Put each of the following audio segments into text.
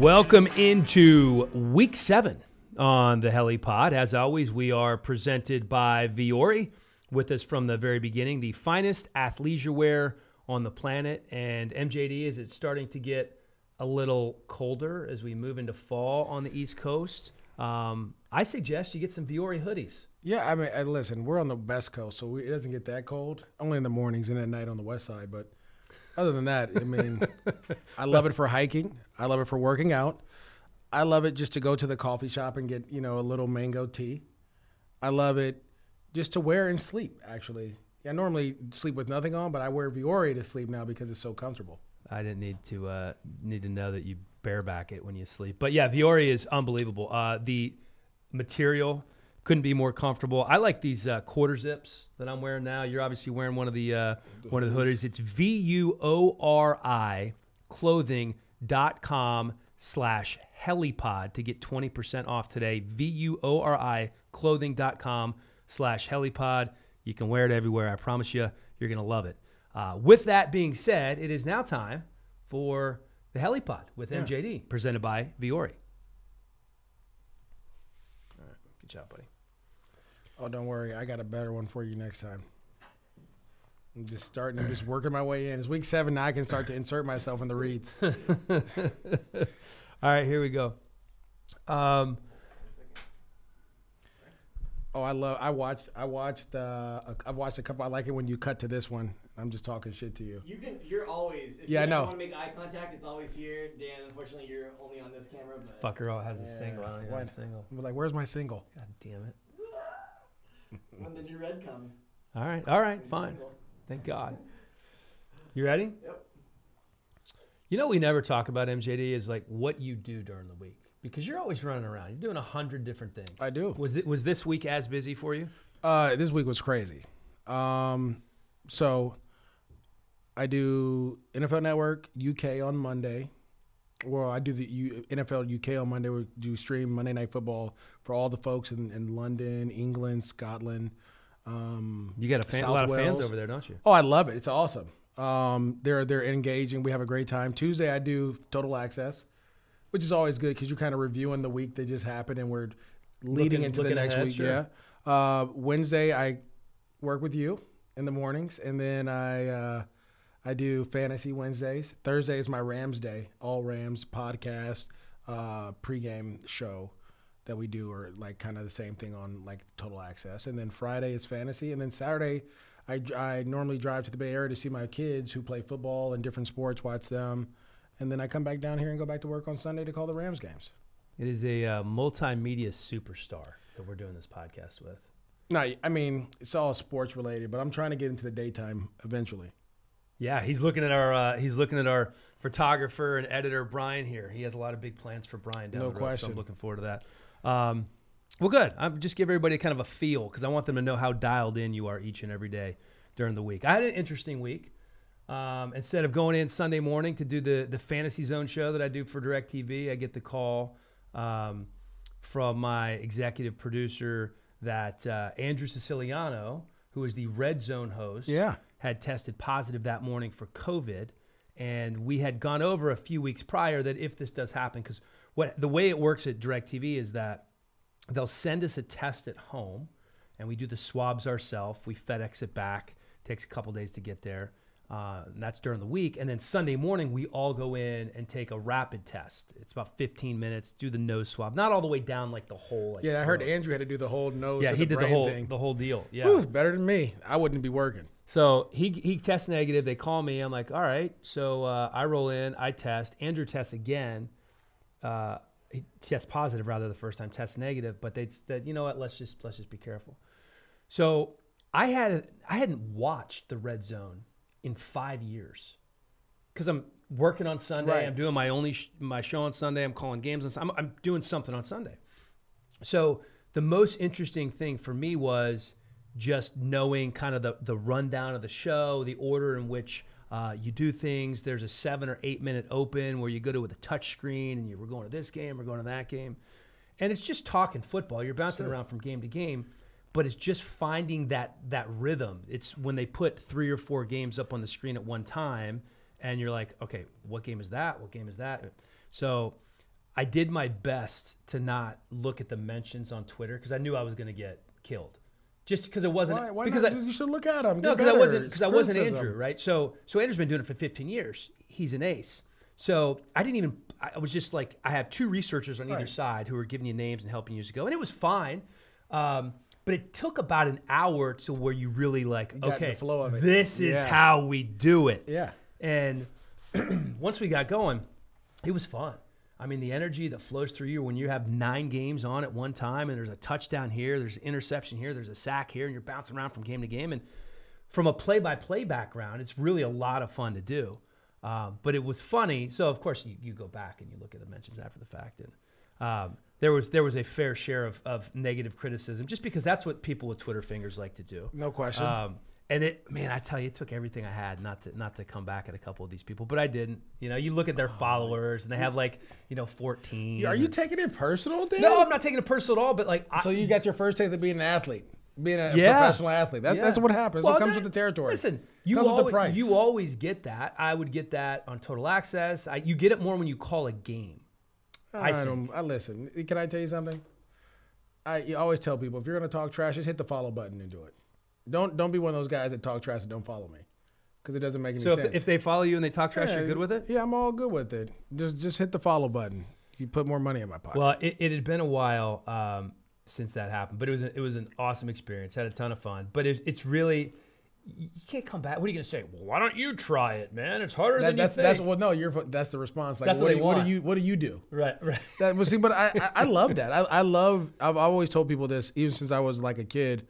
Welcome into week seven on the HeliPod. As always, we are presented by Vuori. With us from the very beginning, the finest athleisure wear on the planet. And MJD, is it starting to get a little colder as we move into fall on the East Coast? Um, I suggest you get some Vuori hoodies. Yeah, I mean, uh, listen, we're on the West Coast, so we, it doesn't get that cold. Only in the mornings and at night on the West Side. But other than that, I mean, I love it for hiking. I love it for working out. I love it just to go to the coffee shop and get you know a little mango tea. I love it just to wear and sleep. Actually, I normally sleep with nothing on, but I wear Vuori to sleep now because it's so comfortable. I didn't need to uh, need to know that you bareback it when you sleep. But yeah, Vuori is unbelievable. Uh, the material couldn't be more comfortable. I like these uh, quarter zips that I'm wearing now. You're obviously wearing one of the uh, one of the hoodies. It's V U O R I clothing.com slash helipod to get 20% off today. V U O R I clothing.com slash helipod. You can wear it everywhere. I promise you, you're going to love it. Uh, with that being said, it is now time for the helipod with Yeah. MJD presented by Vuori. All right. Good job, buddy. Oh, don't worry, I got a better one for you next time. I'm just starting. I'm just working my way in. It's week seven now. I can start to insert myself in the reads. All right, here we go. Um, Oh, I love. I watched. I watched. Uh, a- I've watched a couple. I like it when you cut to this one. I'm just talking shit to you. You can. You're always. If Yeah, I you know. want to make eye contact, it's always here. Dan, unfortunately, you're only on this camera. But fucker all has a single. I don't even have a single. I'm like, where's my single? God damn it. when the new red comes, All right, all right, fine. Thank God. You ready? Yep. You know, we never talk about MJD is like what you do during the week because you're always running around. You're doing a hundred different things. I do. Was it was this week as busy for you? Uh, this week was crazy. Um, so I do NFL Network UK on Monday. Well, I do the U, NFL UK on Monday. We do stream Monday Night Football for all the folks in, in London, England, Scotland. Um, You got a, fan, a lot of fans over there, don't you? Oh, I love it. It's awesome. Um, they're they're engaging. We have a great time. Tuesday I do total access, which is always good because you're kind of reviewing the week that just happened and we're leading Looking- into the next ahead, week. sure. Yeah. Uh, Wednesday I work with you in the mornings, and then I uh, I do fantasy Wednesdays. Thursday is my Rams day, all Rams podcast uh, pregame show that we do, or like kind of the same thing on like total access. And then Friday is fantasy, and then Saturday. I, I normally drive to the Bay Area to see my kids who play football and different sports, watch them, and then I come back down here and go back to work on Sunday to call the Rams games. It is a uh, multimedia superstar that we're doing this podcast with. No, I mean it's all sports related, but I'm trying to get into the daytime eventually. Yeah, he's looking at our uh, he's looking at our photographer and editor Brian here. He has a lot of big plans for Brian down No the road, so I'm looking forward to that. Um, well, good. I'm just give everybody kind of a feel because I want them to know how dialed in you are each and every day during the week. I had an interesting week. Um, instead of going in Sunday morning to do the the Fantasy Zone show that I do for Directv, I get the call um, from my executive producer that uh, Andrew Siciliano, who is the Red Zone host, Yeah. Had tested positive that morning for COVID. And we had gone over a few weeks prior that if this does happen, because what the way it works at DirecTV is that they'll send us a test at home and we do the swabs ourselves. We FedEx it back. takes a couple days to get there. Uh, and that's during the week. And then Sunday morning, we all go in and take a rapid test. It's about 15 minutes, do the nose swab. Not all the way down like the whole. Like, Yeah, I heard throat. Andrew had to do the whole nose. Yeah, he did the whole thing. the whole deal. Yeah. Whew, better than me. I wouldn't be working. So he he tests negative. They call me. I'm like, all right. So uh, I roll in. I test. Andrew tests again. Uh, he tests positive rather the first time. Tests negative. But they said, you know what? Let's just let's just be careful. So I had I hadn't watched the Red Zone in five years because I'm working on Sunday. Right. I'm doing my only sh- my show on Sunday. I'm calling games on. I'm, I'm doing something on Sunday. So the most interesting thing for me was just knowing kind of the, the rundown of the show, the order in which uh, you do things. There's a seven or eight minute open where you go to with a touch screen and you were going to this game, we're going to that game. And it's just talking football. You're bouncing around from game to game, but it's just finding that that rhythm. It's when they put three or four games up on the screen at one time, and you're like, okay, what game is that? What game is that? So I did my best to not look at the mentions on Twitter because I knew I was going to get killed. Just because it wasn't Why, why because not? I, you should look at him. no, because I wasn't because I wasn't. Andrew, right? So so Andrew's been doing it for 15 years. He's an ace. So I didn't even. I was just like I have two researchers on either Right. side who are giving you names and helping you to go, and it was fine. Um, but it took about an hour to where you really like, the okay, flow of it. this is Yeah. how we do it. Yeah. And once we got going, it was fun. I mean, the energy that flows through you when you have nine games on at one time, and there's a touchdown here, there's an interception here, there's a sack here, and you're bouncing around from game to game. And from a play-by-play background, it's really a lot of fun to do. Um, but it was funny. So of course you, you go back and you look at the mentions after the fact, and um, there was there was a fair share of, of negative criticism, just because that's what people with Twitter fingers like to do. No question. Um, and it, man, I tell you, it took everything I had not to not to come back at a couple of these people, but I didn't. You know, you look at their oh, followers, and they have like, you know, fourteen. Are you taking it personal, Dan? no, I'm not taking it personal at all. But like, I, So you got your first taste of being an athlete, being a Yeah. professional athlete. That's, Yeah. that's what happens. Well, it comes that- with the territory. Listen, you always, you always get that. I would get that on Total Access. I, you get it more when you call a game. I I, don't. I listen. Can I tell you something? I you always tell people if you're gonna talk trash, just hit the follow button and do it. Don't don't be one of those guys that talk trash and don't follow me, because it doesn't make any So sense. if, if they follow you and they talk trash, Yeah, you're good with it. Yeah, I'm all good with it. Just just hit the follow button. You put more money in my pocket. Well, it, it had been a while um, since that happened, but it was a, it was an awesome experience. Had a ton of fun, but it, it's really you can't come back. What are you going to say? Well, why don't you try it, man? It's harder That- than that's you that's think. well, no, you're that's the response. Like, That's what, what do you, what do you what do you do? right, right. That was see, but I, I I love that. I, I love. I've always told people this, even since I was like a kid.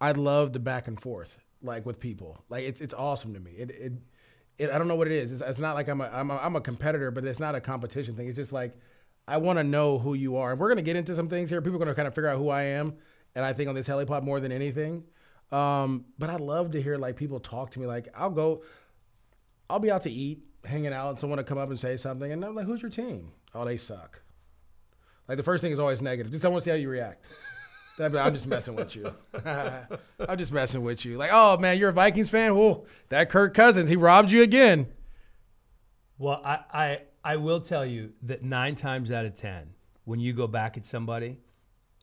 I love the back and forth, like with people. Like it's it's awesome to me. It it, it I don't know what it is. It's, it's not like I'm a, I'm a I'm a competitor, but it's not a competition thing. It's just like I want to know who you are, and we're gonna get into some things here. People are gonna kind of figure out who I am, and I think on this helipod more than anything. Um, but I love to hear like people talk to me. Like I'll go. I'll be out to eat, hanging out, and someone will come up and say something, and I'm like, "Who's your team?" Oh, they suck. Like the first thing is always negative. Want to see how you react. I'll be I'm just messing with you. I'm just messing with you. Like, oh man, you're a Vikings fan? Well, that Kirk Cousins, he robbed you again. Well, I, I I will tell you that nine times out of ten, when you go back at somebody,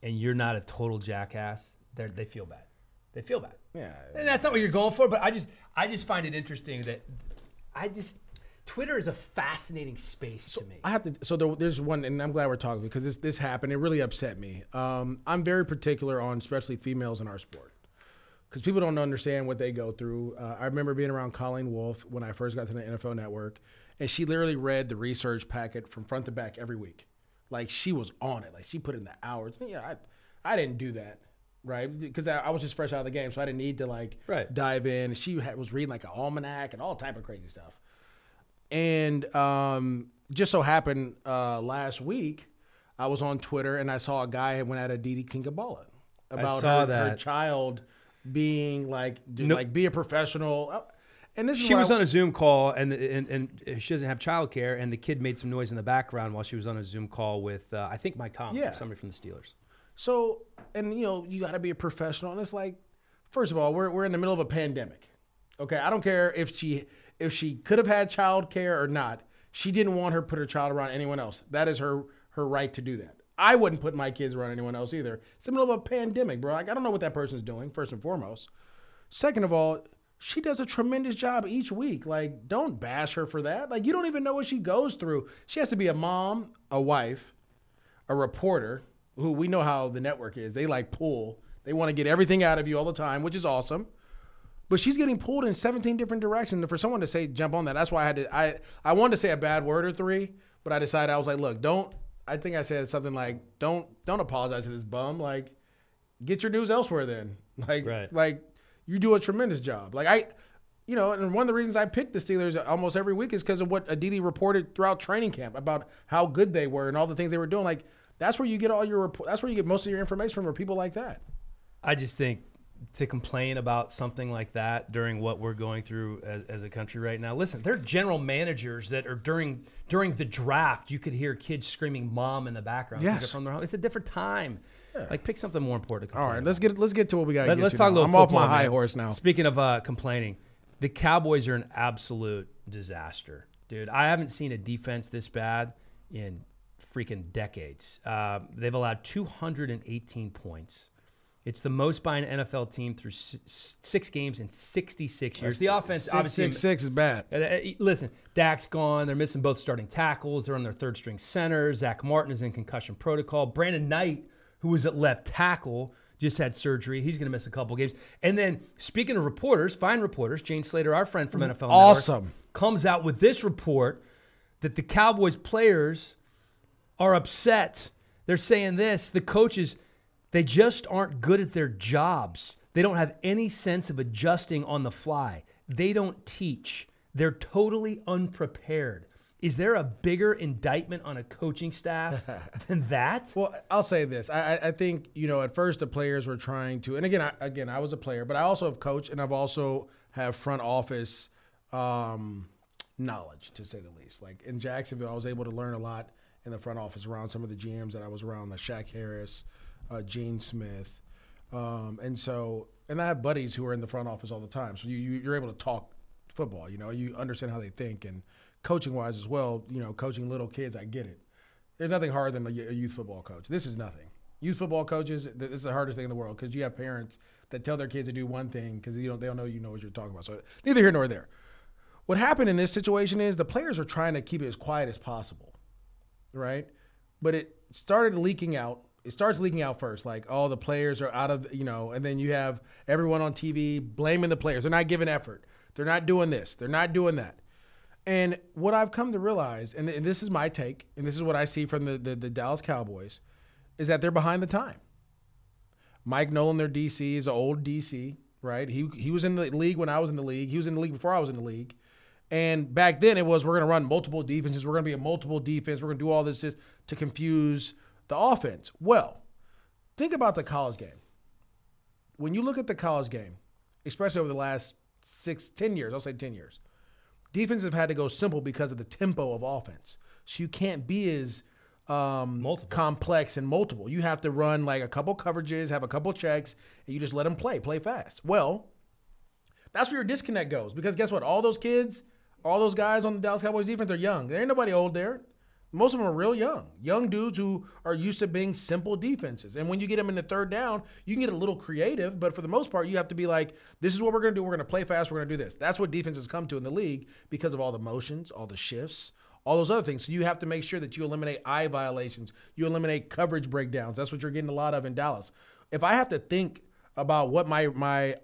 and you're not a total jackass, they they feel bad. They feel bad. Yeah. And that's not what you're going for, but I just I just find it interesting that I just Twitter is a fascinating space to me. I have to. So there, there's one, and I'm glad we're talking because this this happened. It really upset me. Um, I'm very particular on especially females in our sport because people don't understand what they go through. Uh, I remember being around Colleen Wolfe when I first got to the NFL Network, and she literally read the research packet from front to back every week. Like she was on it. Like she put in the hours. Yeah, I, I didn't do that. Right, because I, I was just fresh out of the game, so I didn't need to like Right. dive in. She had, was reading like an almanac and all type of crazy stuff. And um, just so happened uh, last week, I was on Twitter and I saw a guy went at Aditi Kinkhabwala about her, her child being like, do, Nope. like be a professional. Uh, And this is She was I- on a Zoom call, and, and and she doesn't have childcare, and the kid made some noise in the background while she was on a Zoom call with uh, I think Mike Tom, Yeah. or somebody from the Steelers. So, and you know, you got to be a professional. And it's like, first of all, we're, we're in the middle of a pandemic. Okay. I don't care if she, if she could have had child care or not. She didn't want her to put her child around anyone else. That is her, her right to do that. I wouldn't put my kids around anyone else either. It's the middle of a pandemic, bro. Like, I don't know what that person's doing, first and foremost. Second of all, she does a tremendous job each week. Like, don't bash her for that. Like, you don't even know what she goes through. She has to be a mom, a wife, a reporter who we know how the network is. They like pull. They want to get everything out of you all the time, which is awesome. But she's getting pulled in 17 different directions. And for someone to say jump on that, that's why I had to I I wanted to say a bad word or three, but I decided I was like, look, don't I think I said something like, don't don't apologize to this bum. Like, get your news elsewhere then. Like Right. like you do a tremendous job. Like I you know, and one of the reasons I picked the Steelers almost every week is because of what Aditi reported throughout training camp about how good they were and all the things they were doing. Like that's where you get all your report. That's where you get most of your information from, are people like that. I just think to complain about something like that during what we're going through as, as a country right now. Listen, there are general managers that are during during the draft. You could hear kids screaming "mom" in the background. Yes. from their home. It's a different time. Like pick something more important. To All right, about. let's get let's get to what we got. Let, get us to talk a now. little. I'm off my high man. horse now. Speaking of uh, complaining, the Cowboys are an absolute disaster, dude. I haven't seen a defense this bad in freaking decades. Uh, they've allowed 218 points. It's the most by an NFL team through six games in 66 years. The offense, Six, obviously, six, six is bad. uh, uh, Listen, Dak's gone. They're missing both starting tackles. They're on their third string center. Zack Martin is in concussion protocol. Brandon Knight, who was at left tackle, just had surgery. He's going to miss a couple games. And then, speaking of reporters, fine reporters, Jane Slater, our friend from NFL, Network, Awesome. comes out with this report that the Cowboys players are upset. They're saying this the coaches, they just aren't good at their jobs. They don't have any sense of adjusting on the fly. They don't teach. They're totally unprepared. Is there a bigger indictment on a coaching staff than that? Well, I'll say this. I, I- think you know at first the players were trying to, and again, I, again, I was a player, but I also have coached, and I've also have front office um, knowledge, to say the least. Like in Jacksonville, I was able to learn a lot in the front office around some of the GMs that I was around, like Shack Harris, uh, Gene Smith, um, and so, and I have buddies who are in the front office all the time. So you, you you're able to talk football. You know, you understand how they think, and coaching wise as well. You know, coaching little kids, I get it. There's nothing harder than a youth football coach. This is nothing. Youth football coaches, this is the hardest thing in the world because you have parents that tell their kids to do one thing because you don't they don't know you know what you're talking about. So neither here nor there. What happened in this situation is the players are trying to keep it as quiet as possible, right? But it started leaking out. It starts leaking out first, like all the players are out of you know, and then you have everyone on TV blaming the players. They're not giving effort. They're not doing this. They're not doing that. And what I've come to realize, and, and this is my take, and this is what I see from the, the, the Dallas Cowboys, is that they're behind the time. Mike Nolan, their DC, is an old DC, right? He he was in the league when I was in the league. He was in the league before I was in the league. And back then it was we're going to run multiple defenses. We're going to be a multiple defense. We're going to do all this to confuse the offense. Well, think about the college game. When you look at the college game, especially over the last six, ten years, I'll say 10 years, defenses have had to go simple because of the tempo of offense. So you can't be as um, complex and multiple. You have to run like a couple coverages, have a couple checks, and you just let them play, play fast. Well, that's where your disconnect goes because guess what? All those kids, all those guys on the Dallas Cowboys defense, they're young. There ain't nobody old there. Most of them are real young, young dudes who are used to being simple defenses. And when you get them in the third down, you can get a little creative, but for the most part, you have to be like, this is what we're going to do. We're going to play fast. We're going to do this. That's what defenses come to in the league because of all the motions, all the shifts, all those other things. So you have to make sure that you eliminate eye violations, you eliminate coverage breakdowns. That's what you're getting a lot of in Dallas. If I have to think about what my my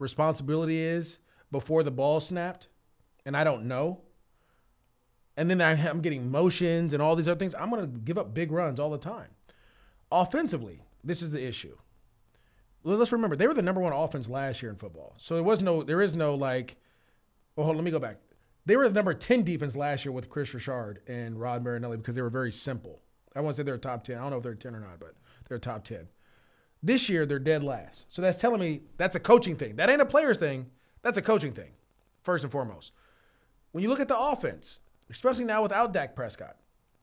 responsibility is before the ball snapped, and I don't know, and then I'm getting motions and all these other things, I'm going to give up big runs all the time. Offensively, this is the issue. Let's remember they were the number one offense last year in football, so there was no, there is no like. oh, hold on, let me go back. They were the number ten defense last year with Kris Richard and Rod Marinelli because they were very simple. I won't say they're top ten. I don't know if they're ten or not, but they're top ten. This year they're dead last. So that's telling me that's a coaching thing. That ain't a players thing. That's a coaching thing, first and foremost. When you look at the offense, especially now without Dak Prescott,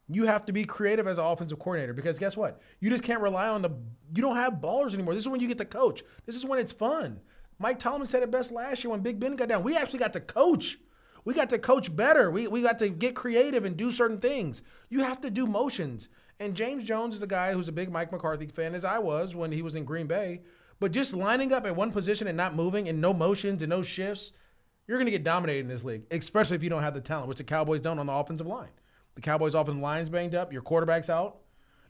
you have to be creative as an offensive coordinator because guess what? You just can't rely on the. You don't have ballers anymore. This is when you get to coach. This is when it's fun. Mike Tomlin said it best last year when Big Ben got down. We actually got to coach. We got to coach better. We, we got to get creative and do certain things. You have to do motions. And James Jones is a guy who's a big Mike McCarthy fan, as I was when he was in Green Bay. But just lining up at one position and not moving and no motions and no shifts, you're going to get dominated in this league, especially if you don't have the talent, which the Cowboys don't on the offensive line. The Cowboys' offensive line's banged up, your quarterback's out.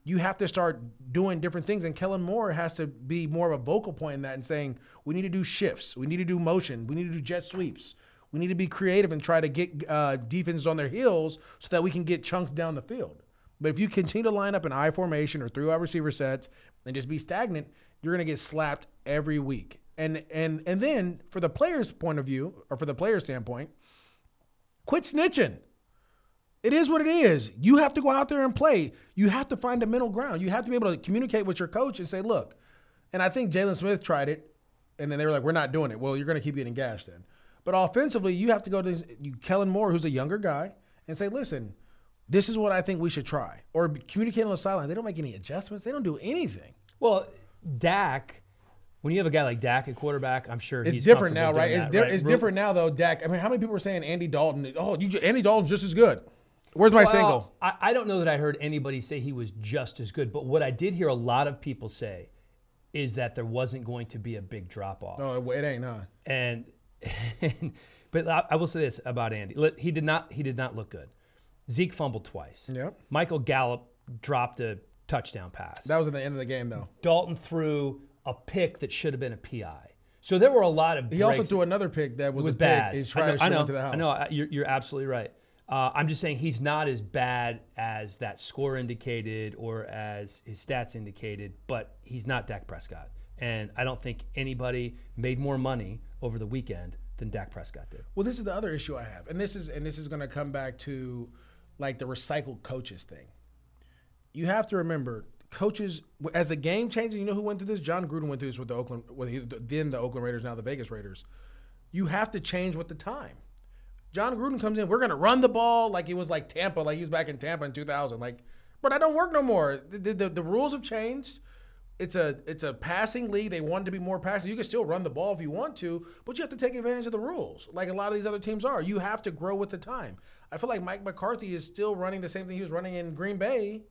You have to start doing different things. And Kellen Moore has to be more of a vocal point in that and saying, we need to do shifts, we need to do motion, we need to do jet sweeps. We need to be creative and try to get uh, defenses on their heels so that we can get chunks down the field. But if you continue to line up in I formation or three wide receiver sets and just be stagnant, you're going to get slapped every week. And and and then for the player's point of view or for the player's standpoint, quit snitching. It is what it is. You have to go out there and play. You have to find a middle ground. You have to be able to communicate with your coach and say, look, and I think Jaylon Smith tried it, and then they were like, we're not doing it. Well, you're going to keep getting gashed then. But offensively, you have to go to you, Kellen Moore, who's a younger guy, and say, listen, this is what I think we should try. Or communicate on the sideline. They don't make any adjustments. They don't do anything. Well, Dak, when you have a guy like Dak at quarterback, I'm sure It's he's different now, right? It's, that, di- right? it's different now, though, Dak. I mean, how many people are saying Andy Dalton? Oh, you, Andy Dalton's just as good. Where's my Well, single? I, I don't know that I heard anybody say he was just as good, but what I did hear a lot of people say is that there wasn't going to be a big drop off. No, it, it ain't, huh? And, but I, I will say this about Andy: he did not he did not look good. Zeke fumbled twice. Yep. Michael Gallup dropped a touchdown pass. That was at the end of the game, though. Dalton threw a pick that should have been a PI. So there were a lot of. He also threw another pick that was, was a bad. His I know. trash I know. the house. I know. You're, you're absolutely right. Uh, I'm just saying he's not as bad as that score indicated or as his stats indicated, but he's not Dak Prescott. And I don't think anybody made more money over the weekend than Dak Prescott did. Well, this is the other issue I have, and this is and this is going to come back to like the recycled coaches thing. You have to remember, coaches as a game changer. You know who went through this? Jon Gruden went through this with the Oakland, with he, then the Oakland Raiders, now the Vegas Raiders. You have to change with the time. Jon Gruden comes in. We're going to run the ball like it was like Tampa, like he was back in Tampa in 2000. Like, but I don't work no more. The, the, the rules have changed. It's a it's a passing league. They want to be more passing. You can still run the ball if you want to, but you have to take advantage of the rules, like a lot of these other teams are. You have to grow with the time. I feel like Mike McCarthy is still running the same thing he was running in Green Bay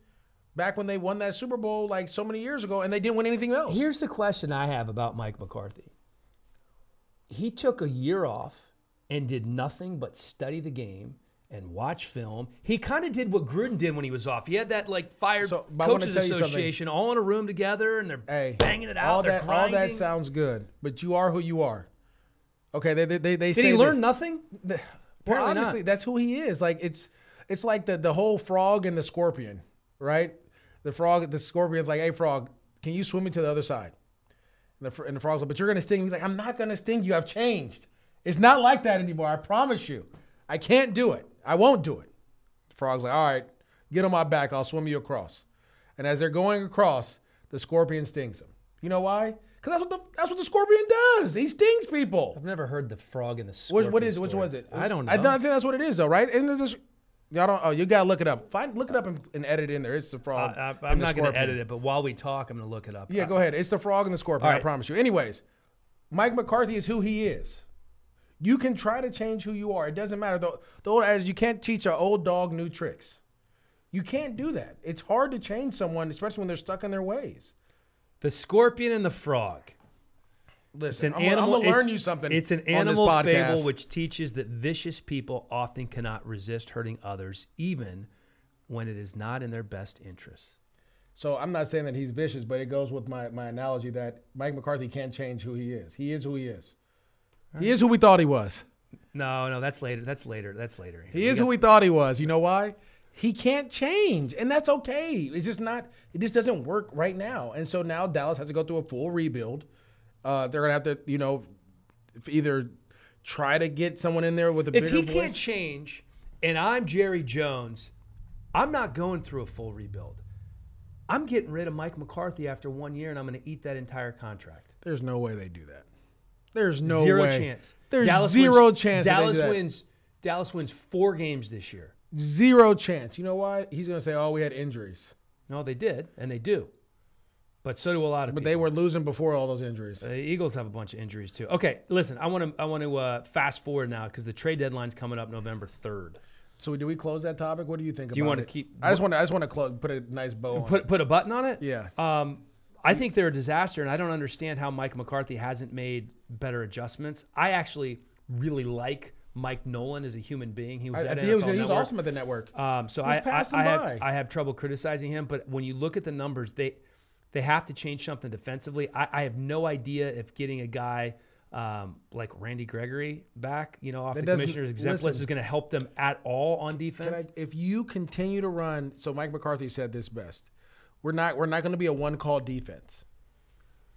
back when they won that Super Bowl like so many years ago, and they didn't win anything else. Here's the question I have about Mike McCarthy. He took a year off and did nothing but study the game and watch film. He kind of did what Gruden did when he was off. He had that like fired So, but I wanna coaches tell you something. association all in a room together and they're hey, banging it out. All that all that sounds good, but you are who you are. Okay, they they they, they did he learn this. nothing? Well, Apparently honestly, not. that's who he is. Like it's it's like the the whole frog and the scorpion, right? The frog, the scorpion's like, "Hey, frog, can you swim me to the other side?" And the, and the frog's like, "But you're gonna sting." me." He's like, "I'm not gonna sting you. I've changed. It's not like that anymore. I promise you. I can't do it. I won't do it." The frog's like, "All right, get on my back. I'll swim you across." And as they're going across, the scorpion stings him. You know why? Because that's what the that's what the scorpion does. He stings people. I've never heard the frog and the What, scorpion. what is it? Which was it? I don't know. I, th- I think that's what it is, though, right? Isn't this? Y'all don't. Oh, you gotta look it up. Find, look it up and, and edit it in there. It's the frog. I, am not going to scorpion. edit it, but while we talk, I'm going to look it up. Yeah, go ahead. It's the frog and the scorpion. All I promise you. Anyways, Mike McCarthy is who he is. You can try to change who you are. It doesn't matter. The, the old adage, you can't teach an old dog new tricks. You can't do that. It's hard to change someone, especially when they're stuck in their ways. The scorpion and the frog. Listen, an I'm, gonna- I'm gonna learn it- you something. It's an animal fable which teaches that vicious people often cannot resist hurting others, even when it is not in their best interests. So I'm not saying that he's vicious, but it goes with my, my analogy that Mike McCarthy can't change who he is. He is who he is. He is who we thought he was. No, no, that's later. That's later. That's later. He is who we thought he was. You know why? He can't change, and that's okay. It's just not. It just doesn't work right now. And so now Dallas has to go through a full rebuild. Uh, they're gonna have to, you know, either try to get someone in there with a If he voice. can't change, and I'm Jerry Jones, I'm not going through a full rebuild. I'm getting rid of Mike McCarthy after one year, and I'm going to eat that entire contract. There's no way they do that. There's no zero way. chance. There's Dallas zero wins, chance. Dallas do that. wins. Dallas wins four games this year. Zero chance. You know why? He's gonna say, "Oh, we had injuries," No, they did, and they do. But so do a lot of but people. they were losing before all those injuries. The Eagles have a bunch of injuries too. Okay, listen, I want to I want to uh, fast forward now because the trade deadline's coming up November third. So do we close that topic? What do you think Do you want to keep I just want to. I just want to close, put a nice bow on. put it. put a button on it? Yeah. Um, I think they're a disaster, and I don't understand how Mike McCarthy hasn't made better adjustments. I actually really like Mike Nolan as a human being. He was I, at he was, NFL he was awesome at the network. Um, so He's I, I, I, have. I have trouble criticizing him, but when you look at the numbers, they they have to change something defensively. I, I have no idea if getting a guy um, like Randy Gregory back, you know, off That the commissioner's exempt list is going to help them at all on defense. I, if you continue to run, so Mike McCarthy said this best. We're not. We're not going to be a one call defense.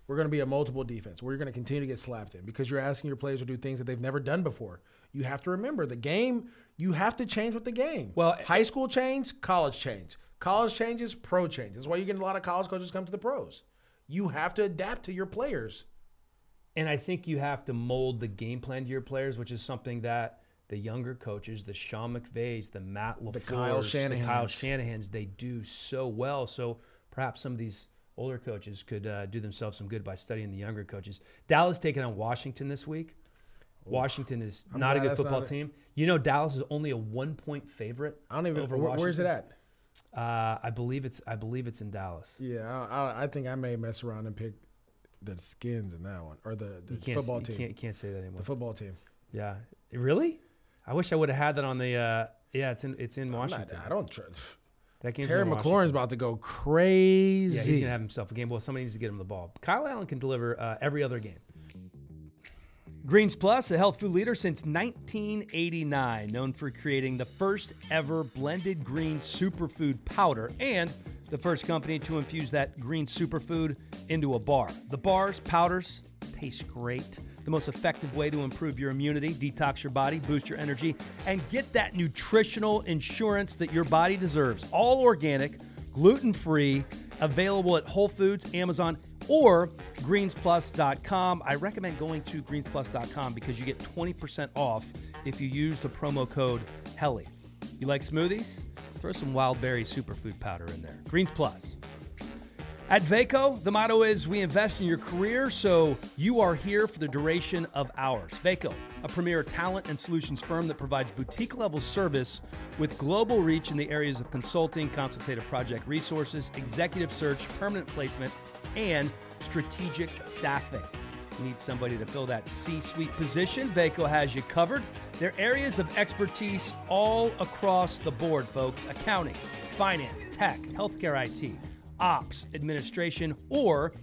We're going to be a multiple defense. You're going to continue to get slapped in because you're asking your players to do things that they've never done before. You have to remember the game. You have to change with the game. Well- high school change, college change, college changes, pro changes. That's why you get a lot of college coaches come to the pros. You have to adapt to your players. And I think you have to mold the game plan to your players, which is something that the younger coaches, the Sean McVays, the Matt LaFleurs, the Kyle Kyle Shanahans. Shanahans, they do so well. So perhaps some of these older coaches could uh, do themselves some good by studying the younger coaches. Dallas taking on Washington this week. Washington is I'm not a good football team. You know, Dallas is only a one point favorite. I don't even. Over Where, where's it at? Uh, I believe it's I believe it's in Dallas. Yeah, I, I, I think I may mess around and pick the skins in that one or the, the You can't football you team. can't, can't say that anymore. The football team. yeah, really? I wish I would have had that on the. Uh, yeah, it's in it's in I'm not- Washington. I don't. Tr- that game's Terry. McLaurin's about to go crazy. Yeah, he's gonna have himself a game. Well, somebody needs to get him the ball. Kyle Allen can deliver uh, every other game. Greens Plus, a health food leader since 1989, known for creating the first ever blended green superfood powder and the first company to infuse that green superfood into a bar. The bars, powders, taste great. The most effective way to improve your immunity, detox your body, boost your energy, and get that nutritional insurance that your body deserves. All organic, gluten free, available at Whole Foods, Amazon, or greensplus.com. I recommend going to greensplus.com because you get 20% off if you use the promo code HELLY. You like smoothies? Throw some wild berry superfood powder in there. Greens Plus. At Vaco, the motto is we invest in your career, so you are here for the duration of ours. Vaco, a premier talent and solutions firm that provides boutique level service with global reach in the areas of consulting, consultative project resources, executive search, permanent placement, and strategic staffing. Need somebody to fill that C suite position. Vaco has you covered. Their areas of expertise all across the board, folks accounting, finance, tech, healthcare IT, ops, administration, or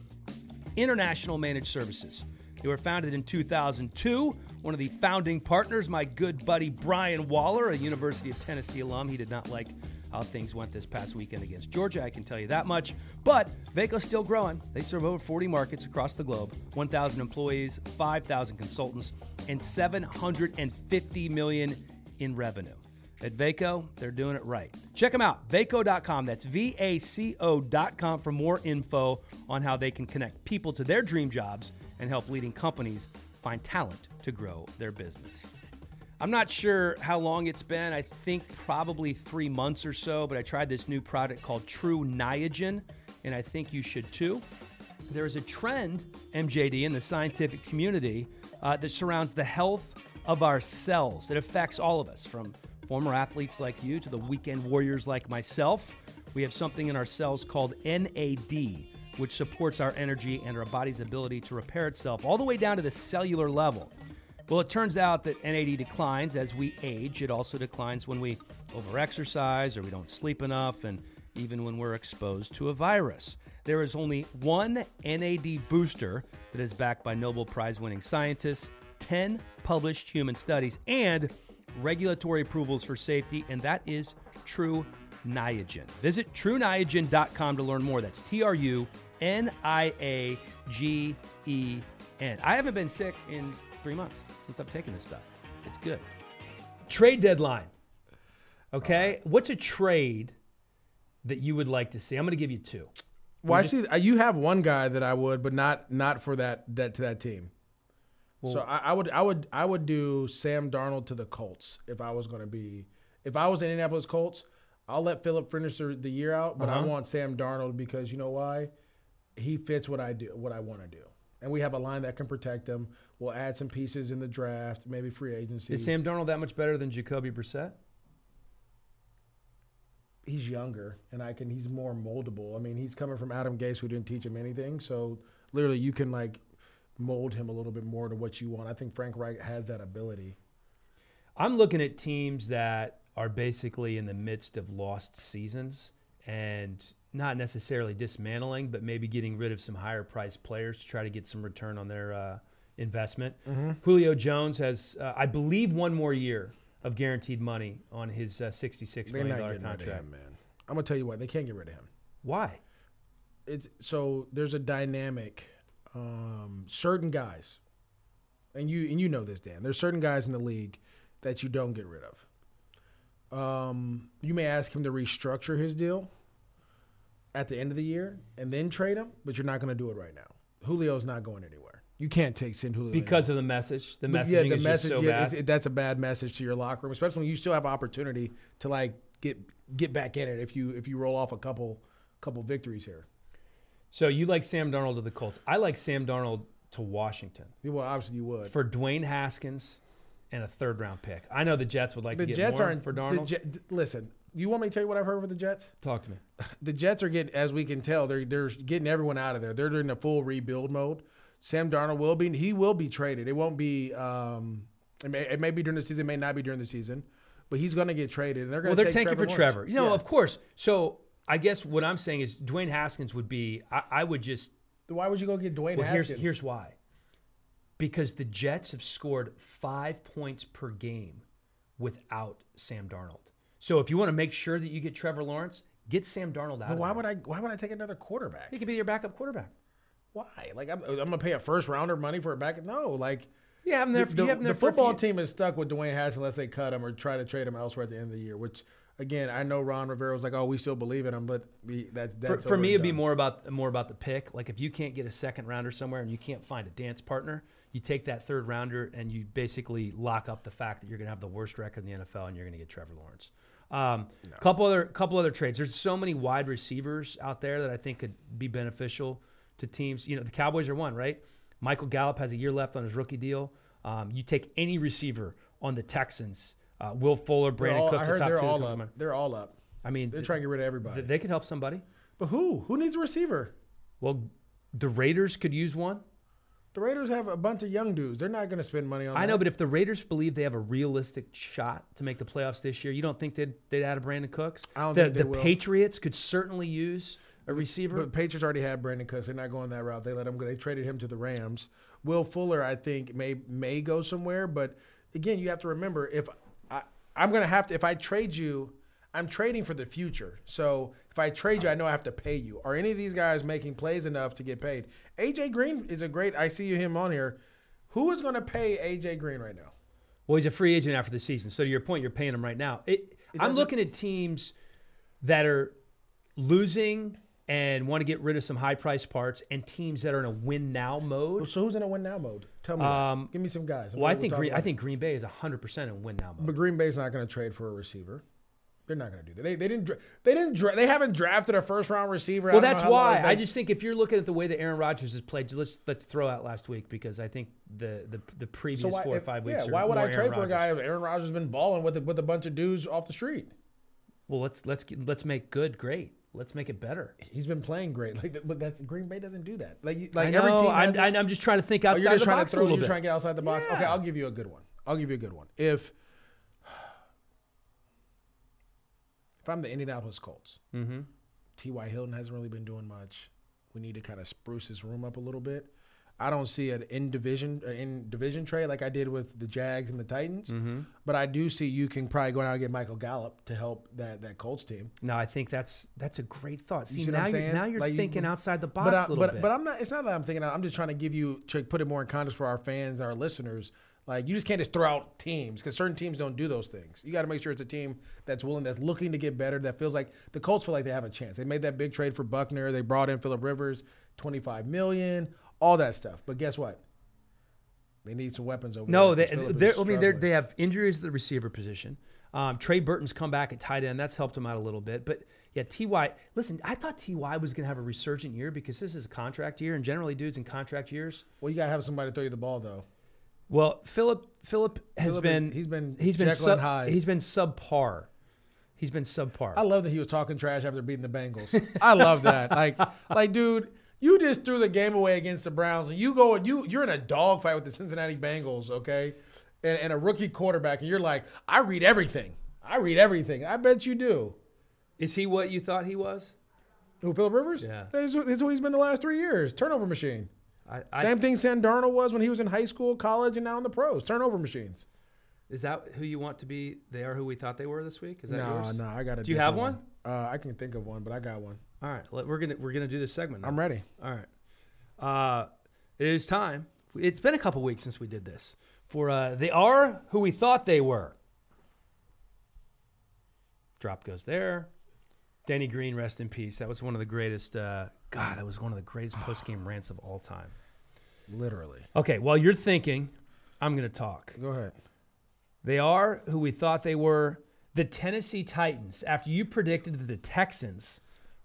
international managed services. They were founded in 2002. One of the founding partners, my good buddy Brian Waller, a University of Tennessee alum. He did not like how things went this past weekend against Georgia, I can tell you that much. But Vaco's still growing. They serve over 40 markets across the globe, 1,000 employees, 5,000 consultants, and 750 million in revenue. At Vaco, they're doing it right. Check them out, vaco.com. That's V A C O.com for more info on how they can connect people to their dream jobs and help leading companies find talent to grow their business. I'm not sure how long it's been. I think probably three months or so, but I tried this new product called Tru Niagen, and I think you should too. There is a trend, MJD, in the scientific community uh, that surrounds the health of our cells. It affects all of us, from former athletes like you to the weekend warriors like myself. We have something in our cells called NAD, which supports our energy and our body's ability to repair itself all the way down to the cellular level. Well, it turns out that NAD declines as we age. It also declines when we overexercise or we don't sleep enough, and even when we're exposed to a virus. There is only one NAD booster that is backed by Nobel Prize winning scientists, 10 published human studies, and regulatory approvals for safety, and that is Tru Niagen. Visit truniagen.com to learn more. That's T R U N I A G E N. I haven't been sick in three months since I've taken this stuff. It's good. Trade deadline. Okay. What's a trade that you would like to see? I'm going to give you two. Well, I see uh, you have one guy that I would, but not not for that that to that team. so I, I would I would I would do Sam Darnold to the Colts if I was going to be if I was the Indianapolis Colts. I'll let Philip finish the year out, but I Uh-huh. want Sam Darnold because you know why? He fits what I do, what I want to do, and we have a line that can protect him. We'll add some pieces in the draft, maybe free agency. Is Sam Darnold that much better than Jacoby Brissett? he's younger and I can he's more moldable. I mean, he's coming from Adam Gase who didn't teach him anything. So literally you can like mold him a little bit more to what you want. I think Frank Reich has that ability. I'm looking at teams that are basically in the midst of lost seasons and not necessarily dismantling, but maybe getting rid of some higher priced players to try to get some return on their uh, investment. Julio Jones has, uh, I believe, one more year of guaranteed money on his uh, $66 They're million not getting rid of contract. him, man. I'm gonna tell you why. they can't get rid of him. Why? It's so there's a dynamic. Um, certain guys, and you and you know this, Dan. There's certain guys in the league that you don't get rid of. Um, you may ask him to restructure his deal at the end of the year and then trade him, but you're not going to do it right now. Julio's not going anywhere. You can't take Julio Because of the message. The But messaging is just so yeah, bad. that's a bad message to your locker room, especially when you still have opportunity to like get get back in it if you if you roll off a couple couple victories here. So you like Sam Darnold to the Colts. I like Sam Darnold to Washington Well, obviously you would. for Dwayne Haskins and a third round pick. I know the Jets would like the to get Jets more aren't for the Darnold. Listen, you want me to tell you what I've heard with the Jets? Talk to me. The Jets are getting, as we can tell, they're they're getting everyone out of there. They're in a full rebuild mode. Sam Darnold will be he will be traded. It won't be. Um, it may it may be during the season, it may not be during the season, but he's going to get traded. And they're going Well, to they're take tanking for Lawrence. Trevor. You know, Yeah. of course. So I guess what I'm saying is Dwayne Haskins would be. I, I would just. Why would you go get Dwayne Well, here's Haskins? here's why. Because the Jets have scored five points per game without Sam Darnold. So if you want to make sure that you get Trevor Lawrence, get Sam Darnold out. but why would I? Why would I take another quarterback? He could be your backup quarterback. Why? Like I'm, I'm gonna pay a first rounder money for a back? No, like You have him there. the, you have him the for football few- team is stuck with Dwayne Haskins unless they cut him or try to trade him elsewhere at the end of the year. Which again, I know Ron Rivera was like, "Oh, we still believe in him," but we, that's For, that's for over me, it'd be more about more about the pick. Like if you can't get a second rounder somewhere and you can't find a dance partner, you take that third rounder and you basically lock up the fact that you're going to have the worst record in the NFL and you're going to get Trevor Lawrence. Um, Couple other couple other trades. There's so many wide receivers out there that I think could be beneficial to teams. You know, the Cowboys are one, right? Michael Gallup has a year left on his rookie deal. Um, you take any receiver on the Texans. Uh, Will Fuller, Brandon all- Cooks, I heard the top they're two. all up. on. They're all up. I mean, They're th- trying to get rid of everybody. th- they could help somebody. but who? Who needs a receiver? Well, the Raiders could use one. The Raiders have a bunch of young dudes. They're not going to spend money on. I that. know, but if the Raiders believe they have a realistic shot to make the playoffs this year, you don't think they'd, they'd add a Brandin Cooks? I don't the, think they the will. Patriots could certainly use a receiver. But Patriots already had Brandin Cooks. They're not going that route. They let him go. They traded him to the Rams. Will Fuller, I think, may may go somewhere. But again, you have to remember if I, I'm going to have to if I trade you, I'm trading for the future. So if I trade you, I know I have to pay you. Are any of these guys making plays enough to get paid? AJ Green is a great. I see him on here. Who is going to pay AJ Green right now? well, he's a free agent after the season. So to your point, you're paying him right now. It, I'm looking at teams that are losing and want to get rid of some high price parts, and teams that are in a win now mode. So who's in a win now mode? Tell me. Um, Give me some guys. Well, I think Green, I think Green Bay is 100 percent in win now mode. But Green Bay's not going to trade for a receiver. They're not going to do that. They, they didn't. They didn't. They haven't drafted a first round receiver. Well, that's why I just think if you're looking at the way that Aaron Rodgers has played, let's let's throw out last week because I think the the, the previous So why, four or five weeks. are why would I trade Aaron for a guy if Aaron Rodgers has been balling with a, with a bunch of dudes off the street? Well, let's let's let's make good great. Let's make it better. He's been playing great. Like, but that's Green Bay doesn't do that. Like, you- I like know. every team. I'm, a- I'm just trying to think oh, outside you're just the trying box to a little You're bit. trying to get outside the box. Okay, I'll give you a good one. I'll give you a good one. If if I'm the Indianapolis Colts, mm-hmm. T.Y. Hilton hasn't really been doing much. We need to kind of spruce this room up a little bit. I don't see an in division in division trade like I did with the Jags and the Titans, Mm-hmm. but I do see you can probably go out and get Michael Gallup to help that that Colts team. No, I think that's that's a great thought. You See, see what now you're now you're Like, you- thinking outside the box But I, a little but bit. but I'm not. It's not that I'm thinking. I'm just trying to give you to put it more in context for our fans, our listeners. Like you just can't just throw out teams because certain teams don't do those things. You got to make sure it's a team that's willing, that's looking to get better, that feels like the Colts feel like they have a chance. They made that big trade for Buckner. They brought in Philip Rivers, 25 million, all that stuff. But guess what? They need some weapons over No, there. No, they're, I mean, they have injuries at the receiver position. Um, Trey Burton's come back at tight end. That's helped him out a little bit. But yeah, Ty. Listen, I thought Ty was going to have a resurgent year because this is a contract year, and generally, dudes in contract years. well, you got to have somebody to throw you the ball though. Well, Philip Philip has Phillip is- been he's been he's been sub, Hyde. he's been subpar. He's been subpar. I love that he was talking trash after beating the Bengals. I love that. Like, like, dude, you just threw the game away against the Browns, and you go and you you're in a dogfight with the Cincinnati Bengals, okay, and, and a rookie quarterback, and you're like, I read everything. I read everything. I bet you do. is he what you thought he was? Who, Philip Rivers? Yeah. That's, who- who he's been the last three years. Turnover machine. I, I, Same thing Sam Darnold was when he was in high school, college, and now in the pros. Turnover machines. is that who you want to be? They are who we thought they were this week. Is that No, yours? no, I got a. Do you have one? Uh, I can think of one, but I got one. All right, let- we're gonna we're gonna do this segment. Now. I'm ready. All right. Uh, it is time. It's been a couple weeks since we did this. For uh, they are who we thought they were. Drop goes there. Denny Green, rest in peace. That was one of the greatest. Uh, God, that was one of the greatest post game rants of all time. Literally. Okay, while you're thinking, I'm going to talk. Go ahead. They are who we thought they were. The Tennessee Titans. After you predicted that the Texans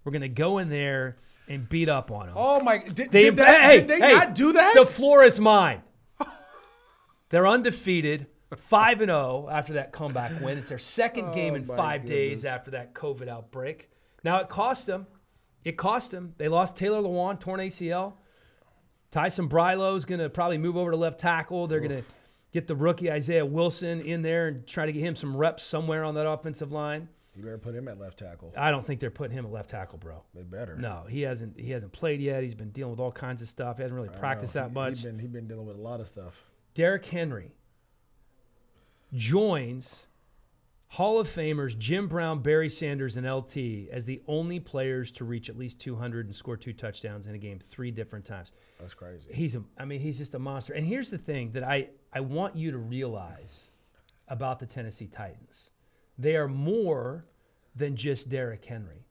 were going to go in there and beat up on them. Oh my! Did, They, did, that, hey, did they hey, not do that? The floor is mine. They're undefeated, five and zero after that comeback win. It's their second oh game in Oh, my five days after that COVID outbreak. Now it cost them. It cost them. They lost Taylor Lewan, torn ACL. Ty Sambrailo's going to probably move over to left tackle. They're going to get the rookie Isaiah Wilson in there and try to get him some reps somewhere on that offensive line. You better put him at left tackle. I don't think they're putting him at left tackle, bro. They better. No, he hasn't. He hasn't played yet. He's been dealing with all kinds of stuff. He hasn't really practiced No, that he- much. He's been, he been dealing with a lot of stuff. Derrick Henry joins Hall of Famers Jim Brown, Barry Sanders, and LT as the only players to reach at least 200 and score two touchdowns in a game three different times. That's crazy. He's a, I mean, he's just a monster. And here's the thing that I, I want you to realize about the Tennessee Titans. They are more than just Derrick Henry.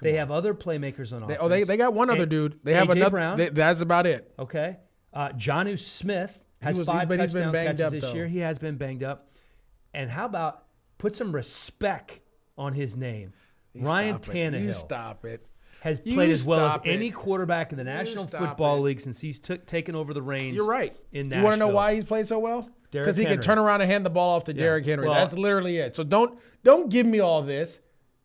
they have other playmakers on They, offense. oh, they, they got one other A- dude. They have A.J. another. Brown. they- that's about it. Okay. Uh, Jonnu Smith has was- five but he's been touchdown banged catches up, this though. year. He has been banged up. And how about put some respect on his name? Ryan Stop it. Tannehill You stop it. has You played as well as it. any quarterback in the National Football it. League since he's took taken over the reins. You're right. In you want to know why he's played so well? Because he Henry. can turn around and hand the ball off to Derrick Henry. Well- That's literally it. So don't don't give me all this.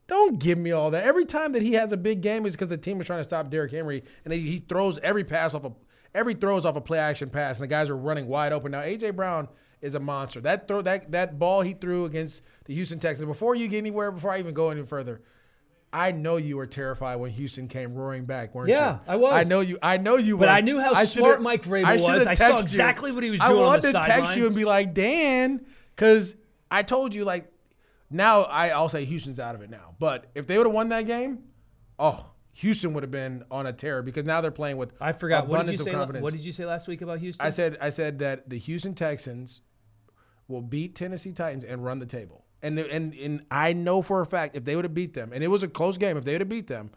Don't give me all that. Every time that he has a big game is because the team is trying to stop Derrick Henry, and he, he throws every pass off a every throws off a play action pass, and the guys are running wide open. Now AJ Brown is a monster. That throw that that ball he threw against the Houston Texans. Before you get anywhere, before I even go any further. I know you were terrified when Houston came roaring back, weren't you? Yeah, I was. I know you. I know you. Were. But were. I knew how should've- smart Mike Vrabel was. I saw texted you. exactly what he was I doing on wanted to text sideline. you and be like, Dan, because I told you like. Now I, I'll say Houston's out of it now. But if they would have won that game, oh, Houston would have been on a tear because now they're playing with I forgot. What did abundance you say? of confidence. What did you say last week about Houston? I said I said that the Houston Texans will beat Tennessee Titans and run the table. And the, and and I know for a fact if they would have beat them, and it was a close game, if they would have beat them,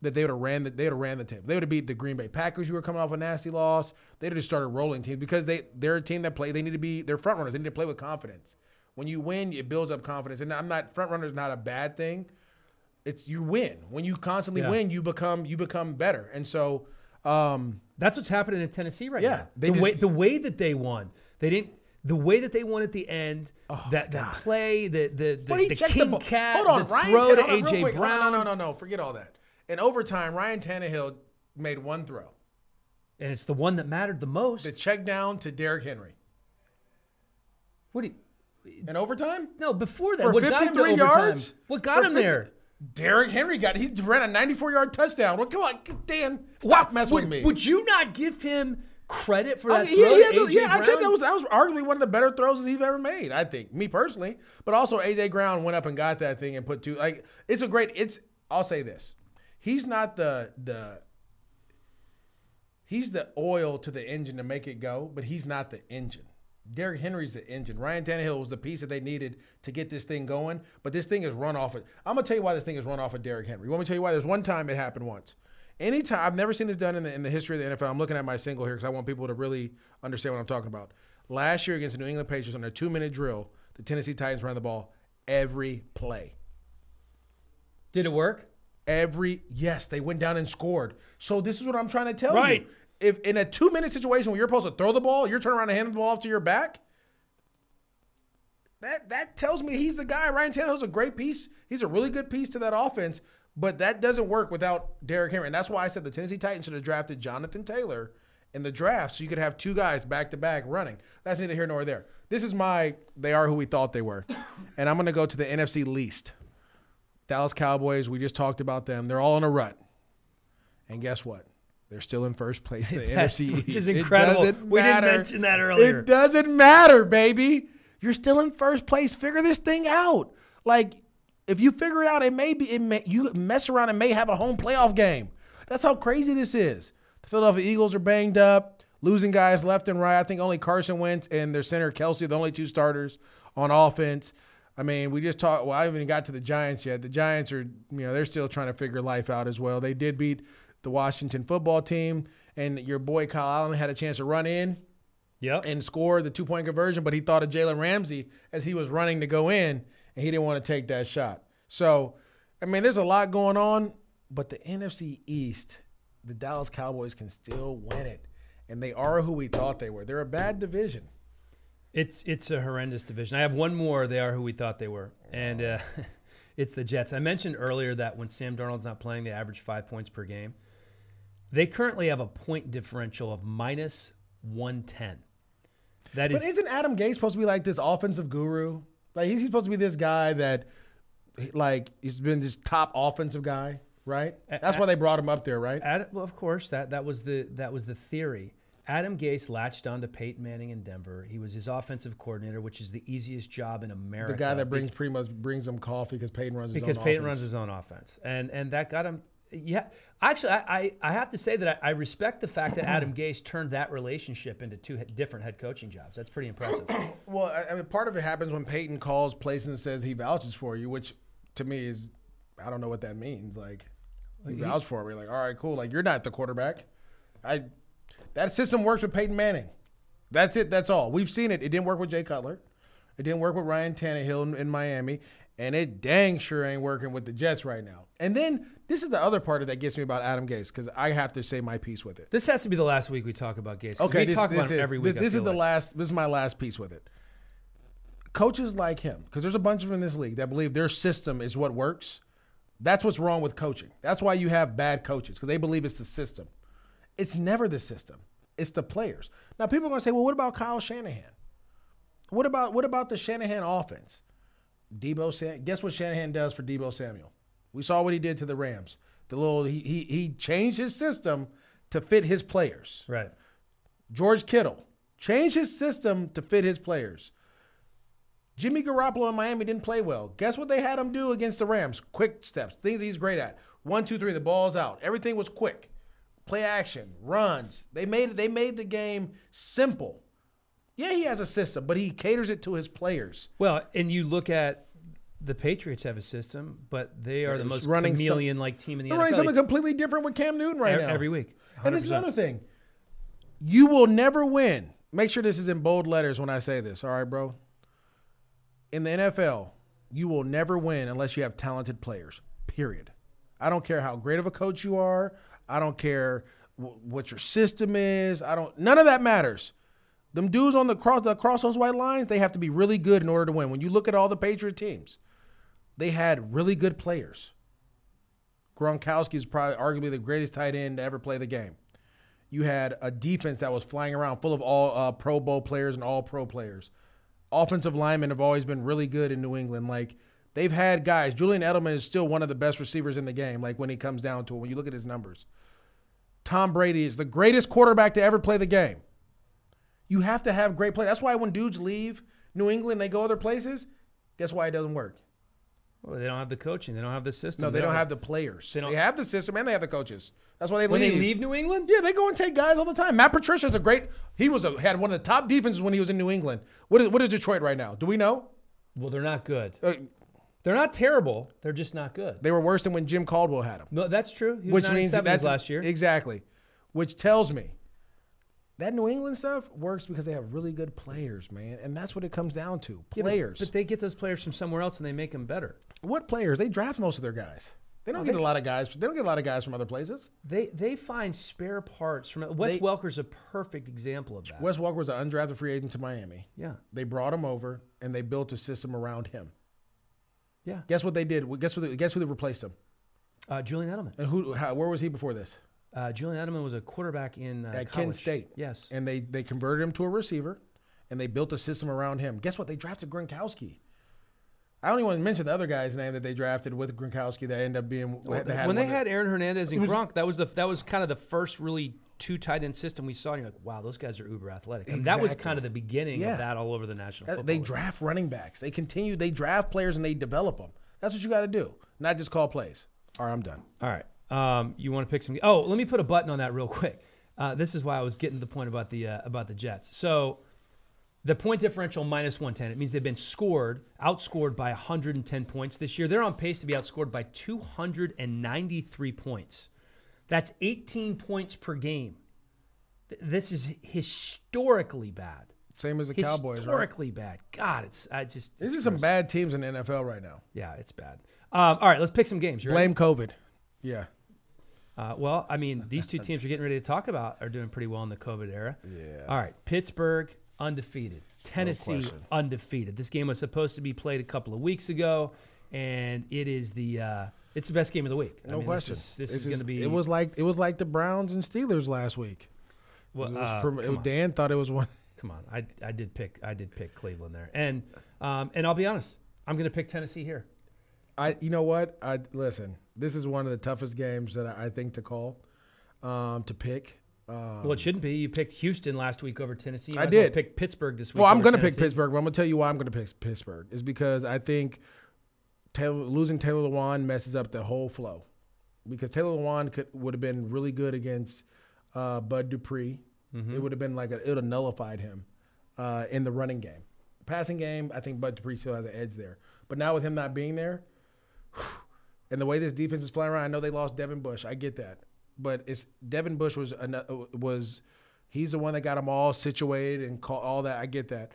that they would have ran the they would have ran the table. They would have beat the Green Bay Packers, who were coming off a nasty loss. They'd have just started rolling teams because they they're a team that play. They need to be they're front runners. They need to play with confidence. When you win, it builds up confidence. And I'm not front runner is not a bad thing. It's you win. When you constantly Yeah. win, you become you become better. And so. Um, That's what's happening in Tennessee right Yeah, now. they the way the way that they won, they didn't. The way that they won at the end, Oh, that that play, the the the, the king ball. cat, Hold on, the Ryan throw Tan- to hold on, real AJ quick. Brown, No, no, no, no, Forget all that. In overtime, Ryan Tannehill made one throw. and it's the one that mattered the most. The check down to Derrick Henry. what do you, In overtime? no before that? For what got him 53 overtime? yards? What got him 50 there? Derrick Henry got he ran a 94 yard touchdown. Well, come on, Dan, stop What- messing would, with me. Would you not give him credit for I that mean, throw he to has a- AJ yeah, I think that was that was arguably one of the better throws he's ever made. I think, me personally, but also AJ Brown went up and got that thing and put two. Like it's a great. It's I'll say this, he's not the the. He's the oil to the engine to make it go, but he's not the engine. Derrick Henry's the engine. Ryan Tannehill was the piece that they needed to get this thing going, but this thing is run off of. I'm gonna tell you why this thing is run off of Derrick Henry. You want me to tell you why? There's one time it happened once. Anytime I've never seen this done in the in the history of the NFL. I'm looking at my single here because I want people to really understand what I'm talking about. Last year against the New England Patriots on a two minute drill, the Tennessee Titans ran the ball every play. Did it work? Every yes, they went down and scored. So this is what I'm trying to tell Right. you. If in a two minute situation where you're supposed to throw the ball, you're turning around and handing the ball off to your back. That that tells me he's the guy. Ryan Tannehill's a great piece. He's a really good piece to that offense, but that doesn't work without Derrick Henry. And that's why I said the Tennessee Titans should have drafted Jonathan Taylor in the draft so you could have two guys back to back running. That's neither here nor there. This is my they are who we thought they were. And I'm gonna go to the NFC least. Dallas Cowboys, we just talked about them. They're all in a rut. And guess what? They're still in first place in the NFC which is incredible. We didn't mention that earlier. It doesn't matter, baby. You're still in first place. Figure this thing out. Like, if you figure it out, it may be it may you mess around and may have a home playoff game. That's how crazy this is. The Philadelphia Eagles are banged up, losing guys left and right. I think only Carson Wentz and their center Kelce, are the only two starters on offense. I mean, we just talked. Well, I haven't even got to the Giants yet. The Giants are, you know, they're still trying to figure life out as well. They did beat the Washington football team, and your boy Kyle Allen had a chance to run in Yep. and score the two point conversion, but he thought of Jalen Ramsey as he was running to go in, and he didn't want to take that shot. So, I mean, there's a lot going on, but the NFC East the Dallas Cowboys can still win it, and they are who we thought they were. They're a bad division. It's it's a horrendous division. I have one more. They are who we thought they were, and uh, it's the Jets. I mentioned earlier that when Sam Darnold's not playing, they average five points per game. They currently have a point differential of minus one ten. That is But isn't Adam Gase supposed to be like this offensive guru? Like he's supposed to be this guy that, like, he's been this top offensive guy, right? That's why they brought him up there, right? Ad, well, of course that that was the that was the theory. Adam Gase latched onto Peyton Manning in Denver. He was his offensive coordinator, which is the easiest job in America. The guy that brings pretty much brings him coffee because Peyton runs his because own Peyton offense. runs his own offense, and and that got him. Yeah, actually, I I, I have to say that I, I respect the fact that Adam Gase turned that relationship into two different head coaching jobs. That's pretty impressive. Well, I, I mean, part of it happens when Peyton calls places and says he vouches for you, which to me is, I don't know what that means. Like, he vouched for me. Like, all right, cool. Like, you're not the quarterback. I, that system works with Peyton Manning. That's it. That's all. We've seen it. It didn't work with Jay Cutler. It didn't work with Ryan Tannehill in, in Miami, and it dang sure ain't working with the Jets right now. And then this is the other part of that gets me about Adam Gase because I have to say my piece with it. this has to be the last week we talk about Gase. Okay, we this, talk this about is every week. This, this is the like. last. This is my last piece with it. Coaches like him, because there's a bunch of them in this league that believe their system is what works. That's what's wrong with coaching. That's why you have bad coaches because they believe it's the system. It's never the system. It's the players. Now people are going to say, "Well, what about Kyle Shanahan? What about what about the Shanahan offense?" Deebo Sam. Guess what Shanahan does for Deebo Samuel? We saw what he did to the Rams. The little he he, he changed his system to fit his players. Right. George Kittle changed his system to fit his players. Jimmy Garoppolo in Miami didn't play well. Guess what they had him do against the Rams? Quick steps, things he's great at. One, two, three, the ball's out. Everything was quick. Play action, runs. They made they made the game simple. Yeah, he has a system, but he caters it to his players. Well, and you look at the Patriots have a system, but they are the most running chameleon-like team in the They're running NFL. something completely different with Cam Newton right now. every week. And this is another thing. You will never win. Make sure this is in bold letters when I say this. All right, bro. In the NFL, you will never win unless you have talented players. Period. I don't care how great of a coach you are. I don't care wh- what your system is. I don't. None of that matters. Them dudes on the cross, the cross those white lines, they have to be really good in order to win. When you look at all the Patriot teams, they had really good players. Gronkowski is probably arguably the greatest tight end to ever play the game. You had a defense that was flying around full of all uh, Pro Bowl players and all pro players. Offensive linemen have always been really good in New England. Like they've had guys. Julian Edelman is still one of the best receivers in the game. Like when he comes down to it, when you look at his numbers, Tom Brady is the greatest quarterback to ever play the game. You have to have great play. That's why when dudes leave New England, they go other places. Guess why it doesn't work? Well, they don't have the coaching. They don't have the system. No, they don't have the players. They They, don't- have the system and they have the coaches. That's why they When leave. they leave New England, Yeah, they go and take guys all the time. Matt Patricia's a great. He was a, had one of the top defenses when he was in New England. What is what is Detroit right now? Do we know? well, they're not good. Uh, They're not terrible. They're just not good. they were worse than when Jim Caldwell had them. No, that's true. He was Which means that's last year. exactly. Which tells me that New England stuff works because they have really good players, man, and that's what it comes down to. Yeah, but- Players. but, they get those players from somewhere else and they make them better. what players? They draft most of their guys. They don't get a lot of guys. They don't get a lot of guys from other places. They they find spare parts from Wes They- Welker's a perfect example of that. Wes Welker was an undrafted free agent to Miami. yeah, They brought him over and they built a system around him. yeah. Guess what they did? Guess who? They, guess who they replaced him? Uh, Julian Edelman. And who? How, where was he before this? Uh, Julian Edelman was a quarterback in uh, At Kent. State. Yes. And they they converted him to a receiver, and they built a system around him. Guess what? They drafted Gronkowski. I don't even want to mention the other guy's name that they drafted with Gronkowski that ended up being Well, that when they one of- had Aaron Hernandez and was- Gronk, that was the that was kind of the first really two tight end system we saw. And you're like, wow, those guys are uber athletic. And that was kind of the beginning Yeah. of that all over the national that- football. they League. draft running backs. They continue. They draft players and they develop them. That's what you got to do. Not just call plays. All right, I'm done. All right. Um, you want to pick some? Oh, let me put a button on that real quick. Uh, this is why I was getting to the point about the uh, about the Jets. So the point differential minus 110. It means they've been scored, outscored by 110 points this year. They're on pace to be outscored by 293 points. That's 18 points per game. This is historically bad. Same as the Cowboys, right? Historically bad. God, it's I just These are some bad teams in the NFL right now. Yeah, it's bad. Um, all right, let's pick some games. You ready? Blame COVID. Yeah. Uh, well, I mean, these two teams we're getting ready to talk about are doing pretty well in the COVID era. Yeah. All right, Pittsburgh undefeated, Tennessee question. undefeated. This game was supposed to be played a couple of weeks ago, and it is the uh, it's the best game of the week. I No mean, question. This is, this is going to be. It was like it was like the Browns and Steelers last week. well, uh. Dan thought it was one. Come on, I, I did pick I did pick Cleveland there, and um, and I'll be honest, I'm going to pick Tennessee here. I you know what? I listen. This is one of the toughest games that I, I think to call, um, to pick. Um, Well, it shouldn't be. You picked Houston last week over Tennessee. You I as well did. Pick Pittsburgh this week. well, I'm going to pick Pittsburgh, but I'm going to tell you why I'm going to pick Pittsburgh is because I think Taylor, losing Taylor Lewan messes up the whole flow. Because Taylor Lewan could would have been really good against uh, Bud Dupree. Mm-hmm. It would have been like a, it would have nullified him uh, in the running game. Passing game, I think Bud Dupree still has an edge there. But now with him not being there, and the way this defense is flying around, I know they lost Devin Bush. I get that, but it's Devin Bush was was he's the one that got them all situated and call, all that. I get that,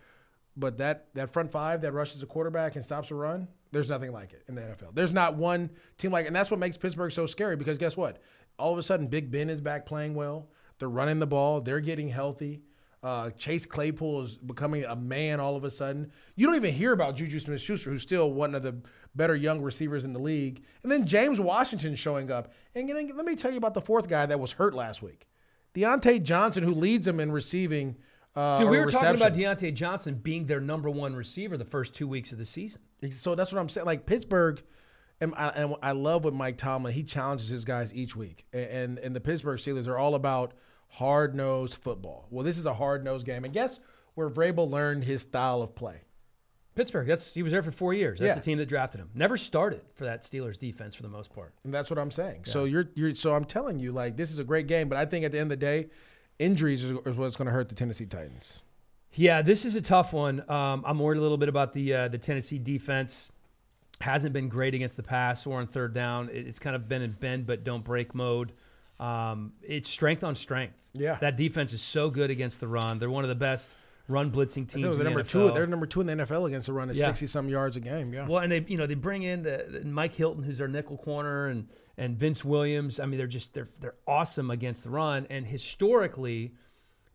but that that front five that rushes the quarterback and stops a run, there's nothing like it in the NFL. There's not one team like, and that's what makes Pittsburgh so scary because guess what? All of a sudden, Big Ben is back playing well. They're running the ball. They're getting healthy. Uh, Chase Claypool is becoming a man all of a sudden. You don't even hear about Juju Smith Schuster, who's still one of the better young receivers in the league. And then James Washington showing up. And then let me tell you about the fourth guy that was hurt last week Diontae Johnson, who leads them in receiving. Uh, Dude, we were talking about. Diontae Johnson being their number one receiver the first two weeks of the season. So that's what I'm saying. Like Pittsburgh, and I, and I love what Mike Tomlin. He challenges his guys each week, and and, and the Pittsburgh Steelers are all about hard nosed football. Well, this is a hard nosed game, and guess where Vrabel learned his style of play. Pittsburgh, that's he was there for four years. That's Yeah. the team that drafted him. Never started for that Steelers defense for the most part. And that's what I'm saying. So you're you're so I'm telling you, like this is a great game, but I think at the end of the day, injuries is, is what's going to hurt the Tennessee Titans. Yeah, this is a tough one. Um, I'm worried a little bit about the uh, the Tennessee defense. Hasn't been great against the pass or on third down. It- It's kind of been in bend but don't break mode. Um, it's strength on strength. Yeah. that defense is so good against the run. They're one of the best run blitzing teams. They're in the number NFL. two. They're number two in the NFL against the run at Yeah. sixty some yards a game. Yeah. Well, and they you know they bring in the, Mike Hilton, who's their nickel corner, and and Vince Williams. I mean, they're just they're they're awesome against the run. And historically,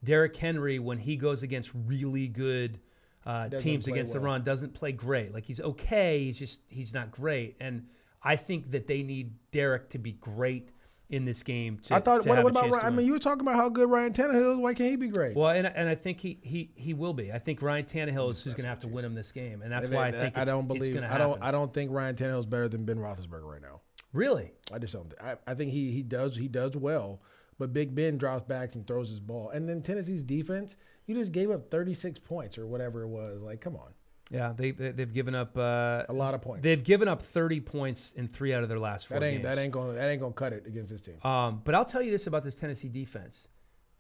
Derrick Henry, when he goes against really good uh, teams against the run, doesn't play great. Like he's okay, he's just he's not great. And I think that they need Derrick to be great in this game. To, I thought. to What, have what a about? Ryan? I mean, you were talking about how good Ryan Tannehill is. Why can't he be great? Well, and, and I think he he he will be. I think Ryan Tannehill is who's going to have to win him this game, and that's And why I then, think I it's, don't believe. going I don't. I don't think Ryan Tannehill is better than Ben Roethlisberger right now. really. I just don't. I, I think he he does he does well, but Big Ben drops back and throws his ball. And then Tennessee's defense, you just gave up 36 points or whatever it was. Like, come on, Yeah, they, they they've given up uh, a lot of points. they've given up 30 points in three out of their last four that ain't games. that ain't going that ain't going to cut it against this team. Um, but I'll tell you this about this Tennessee defense.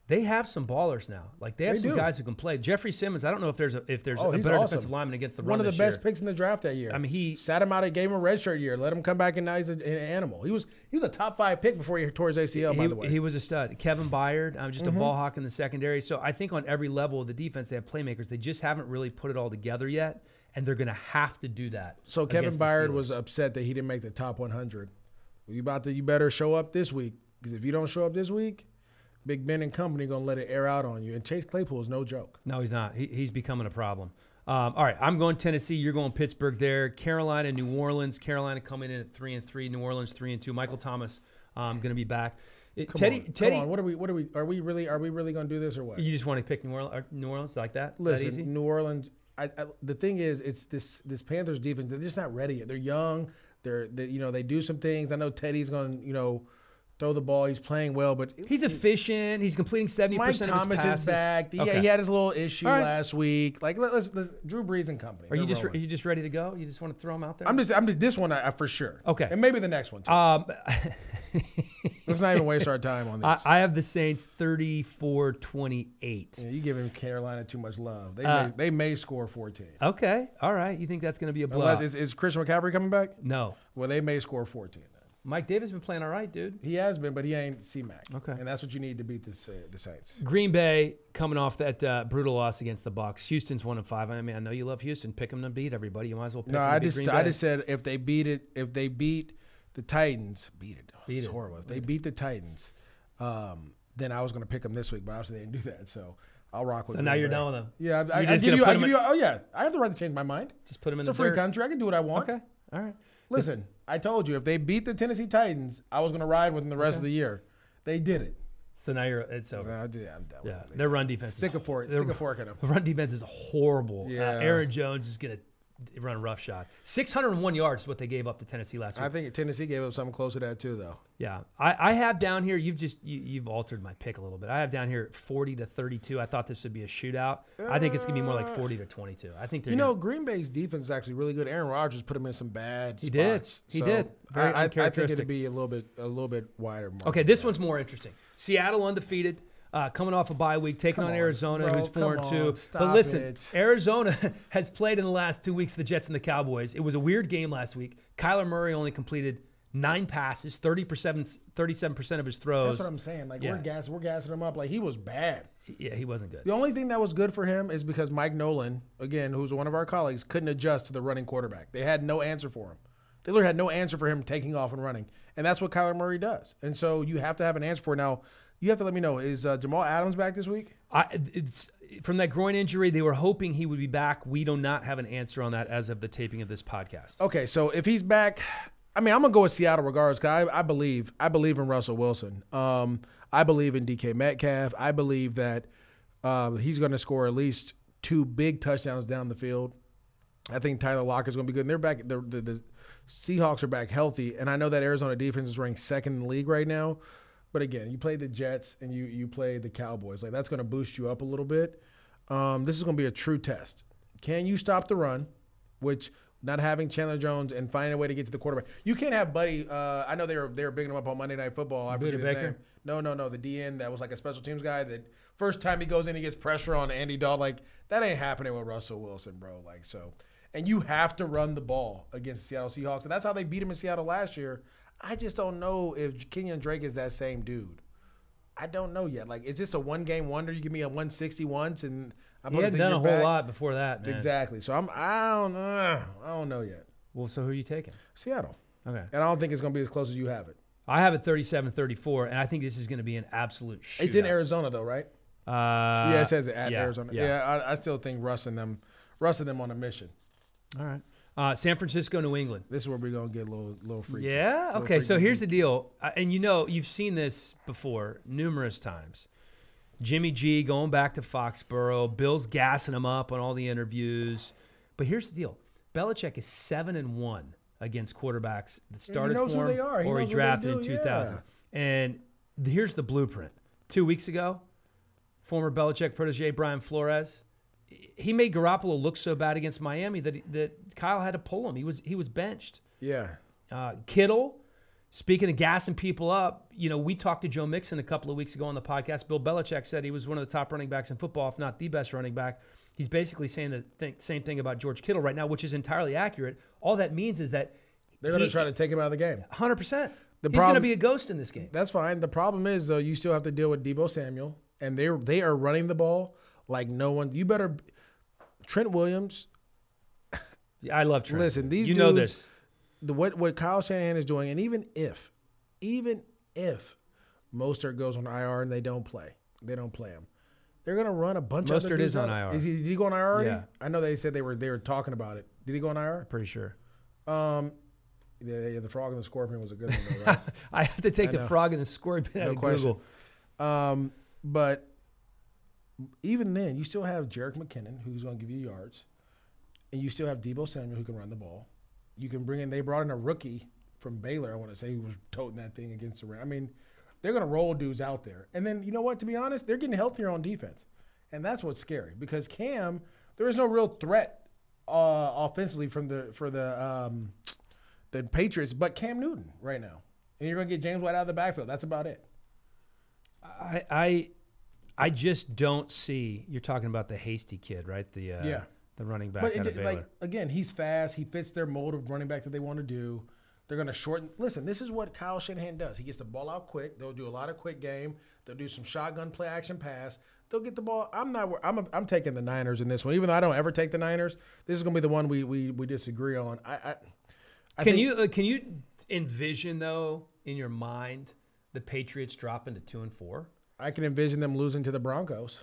They have some ballers now. Like they have They some do. guys who can play. Jeffery Simmons. I don't know if there's a, if there's Oh, a better awesome. defensive lineman against the One run of the best year. picks in the draft that year. I mean, he- sat him out, and gave him a red shirt year, let him come back, and now he's a- an animal. He was he was a top five pick before he tore his ACL. by the way, Mm-hmm. he was a stud. Kevin Byard, I'm um, just a ball hawk in the secondary. So I think on every level of the defense, they have playmakers. They just haven't really put it all together yet, and they're going to have to do that. So Kevin Byard was upset that he didn't make the top 100. Well, you about to you better show up this week because if you don't show up this week, Big Ben and company gonna let it air out on you. And Chase Claypool is no joke. No, he's not. He, he's becoming a problem. Um, all right, I'm going Tennessee. You're going Pittsburgh. There, Carolina, New Orleans. Carolina coming in at three and three. New Orleans three and two. Michael Thomas um, going to be back. It- Teddy, on, Teddy, on. What are we? What are we? Are we really? Are we really gonna do this or what? you just want to pick New Orleans? New Orleans like that? that Listen, easy? New Orleans. I, I, the thing is, it's this this Panthers defense. They're just not ready yet. They're young. They're they, you know they do some things. I know Teddy's gonna you know throw the ball. He's playing well, but He's efficient. He's completing seventy percent. of Thomas his passes. is back. He, Okay. he had his little issue right. last week. Like let, let's, let's Drew Brees and company. Are you They're just are you just ready to go? You just want to throw him out there? I'm just I'm just this one I, I- for sure. Okay. and maybe the next one too. um, Let's not even waste our time on this. I have the Saints 34-28. yeah, you giving Carolina too much love. They Uh, may, they may score 14 Okay, all right. You think that's going to be a unless is, is Christian McCaffrey coming back? No, Well, they may score 14. Mike Davis been playing all right, dude. He has been, but he ain't C Mac. Okay. and that's what you need to beat this, uh, the Saints. Green Bay coming off that uh, brutal loss against the Bucks. Houston's one and five. I mean, I know you love Houston. Pick them to beat everybody. You might as well pick No, I just I just said if they beat it, if they beat the Titans beat it. Beat it's it. horrible. If they beat the Titans, um, then I was going to pick them this week, but obviously they didn't do that. So I'll rock with. Them. So now you're Bay. done with them. Yeah, I, I, I give you. I give in- you. Oh yeah, I have the right to change my mind. Just put them in It's a the free dirt. country. I can do what I want. Okay. All right. Listen, I told you if they beat the Tennessee Titans, I was going to ride with them the rest of the year. They did it. So now you're it's over. I did, I'm done Yeah. Their run defense. Stick is a fork. Stick a fork in them. The run defense is horrible. Uh, Yeah. Aaron Jones is gonna run roughshod. 601 yards is what they gave up to Tennessee last week. I think Tennessee gave up something close to that too, though. Yeah, I, I have down here. You've just you, you've altered my pick a little bit. I have down here forty to thirty-two. I thought this would be a shootout. I think it's gonna be more like forty to twenty-two. I think You know, gonna- Green Bay's defense is actually really good. Aaron Rodgers put him in some bad He did. He So did. I, I think it'd be a little bit a little bit wider. okay. This one's more interesting. Seattle undefeated. Uh, coming off a bye week, taking on on, Arizona, bro, who's four and two. on, but listen, it. Arizona has played in the last two weeks the Jets and the Cowboys. It was a weird game last week. Kyler Murray only completed nine passes, 30 percent, thirty-seven percent of his throws. That's what I'm saying. Like Yeah. we're gas, we're gassing him up. Like he was bad. yeah, he wasn't good. The only thing that was good for him is because Mike Nolan, again, who's one of our colleagues, couldn't adjust to the running quarterback. They had no answer for him. They literally had no answer for him taking off and running, and that's what Kyler Murray does. And so you have to have an answer for it. Now, you have to let me know: is uh, Jamal Adams back this week? I, it's from that groin injury. They were hoping he would be back. We do not have an answer on that as of the taping of this podcast. Okay, so if he's back, I mean, I'm gonna go with Seattle regardless. Cause I, I believe, I believe in Russell Wilson. Um, I believe in DK Metcalf. I believe that uh, he's gonna score at least two big touchdowns down the field. I think Tyler Lockett's gonna be good. And they're back. The, the, the Seahawks are back healthy, and I know that Arizona defense is ranked second in the league right now. But again, you play the Jets and you you play the Cowboys. Like that's gonna boost you up a little bit. Um, this is gonna be a true test. Can you stop the run? Which not having Chandler Jones and finding a way to get to the quarterback. You can't have Buddy. Uh, I know they were they were bigging him up on Monday Night Football. I forget his Baker? name. No, no, no. The DN that was like a special teams guy. That first time he goes in, he gets pressure on Andy Dalton. Like that ain't happening with Russell Wilson, bro. Like so, and you have to run the ball against the Seattle Seahawks, and that's how they beat him in Seattle last year. I just don't know if Kenyan Drake is that same dude. I don't know yet. Like, is this a one game wonder? You give me a 160 once, and I'm He hadn't done a whole back? lot before that. Man. Exactly. So I'm. I don't know. I don't know yet. Well, so who are you taking? Seattle, Okay. and I don't think it's gonna be as close as you have it. I have it 37-34, and I think this is going to be an absolute shootout. It's in Arizona though, right? Uh, yeah, it says it at yeah, Arizona. Yeah. Yeah, I, I still think Russ and them, Russ and them on a mission. All right. Uh, San Francisco, New England. This is where we're gonna get a little, little freaky. Yeah. Little Okay. So freaky here's the deal, uh, and you know you've seen this before numerous times. Jimmy G going back to Foxborough. Bill's gassing him up on all the interviews. But here's the deal: Belichick is seven and one against quarterbacks that started for him they are. He or he knows what they drafted in 2000. yeah. And here's the blueprint. Two weeks ago, former Belichick protege Brian Flores, he made Garoppolo look so bad against Miami that he, that Kyle had to pull him. He was he was benched. Yeah. Uh, Kittle, speaking of gassing people up, you know, we talked to Joe Mixon a couple of weeks ago on the podcast. Bill Belichick said he was one of the top running backs in football, if not the best running back. He's basically saying the th- same thing about George Kittle right now, which is entirely accurate. All that means is that They're gonna try to take him out of the game. 100%. The He's going to be a ghost in this game. That's fine. The problem is though, you still have to deal with Deebo Samuel, and they they are running the ball like no one. You better. Trent Williams, I love Trent. Listen, these you know dudes- this. the what what Kyle Shanahan is doing, and even if, even if Mostert goes on IR and they don't play, they don't play him. They're gonna run a bunch of other Mostert is on. IR. Is he? Did he go on IR already? Yeah. I know they said they were they were talking about it. Did he go on IR? Pretty sure. Um, yeah, yeah, the frog and the scorpion was a good one, though, right? I have to take the know. frog and the scorpion out No of question. Google. Um, but even then, you still have Jerick McKinnon, who's going to give you yards, and you still have Deebo Samuel, who can run the ball. You can bring in. They brought in a rookie from Baylor, I want to say, who was toting that thing against the rim. I mean, they're going to roll dudes out there, and then you know what? To be honest, they're getting healthier on defense, and that's what's scary because Cam, there is no real threat uh, offensively from the for the um, the Patriots, but Cam Newton right now, and you're going to get James White out of the backfield. That's about it. I, I I just don't see. You're talking about the Hasty kid, right? The uh, Yeah. the running back But out it, of like again, he's fast. He fits their mold of running back that they want to do. They're going to shorten. Listen, this is what Kyle Shanahan does. He gets the ball out quick. They'll do a lot of quick game. They'll do some shotgun play action pass. They'll get the ball. I'm not. I'm. I'm taking the Niners in this one, even though I don't ever take the Niners. This is going to be the one we we, we disagree on. I. I, I can think- you uh, can you envision though in your mind the Patriots dropping to two and four? I can envision them losing to the Broncos,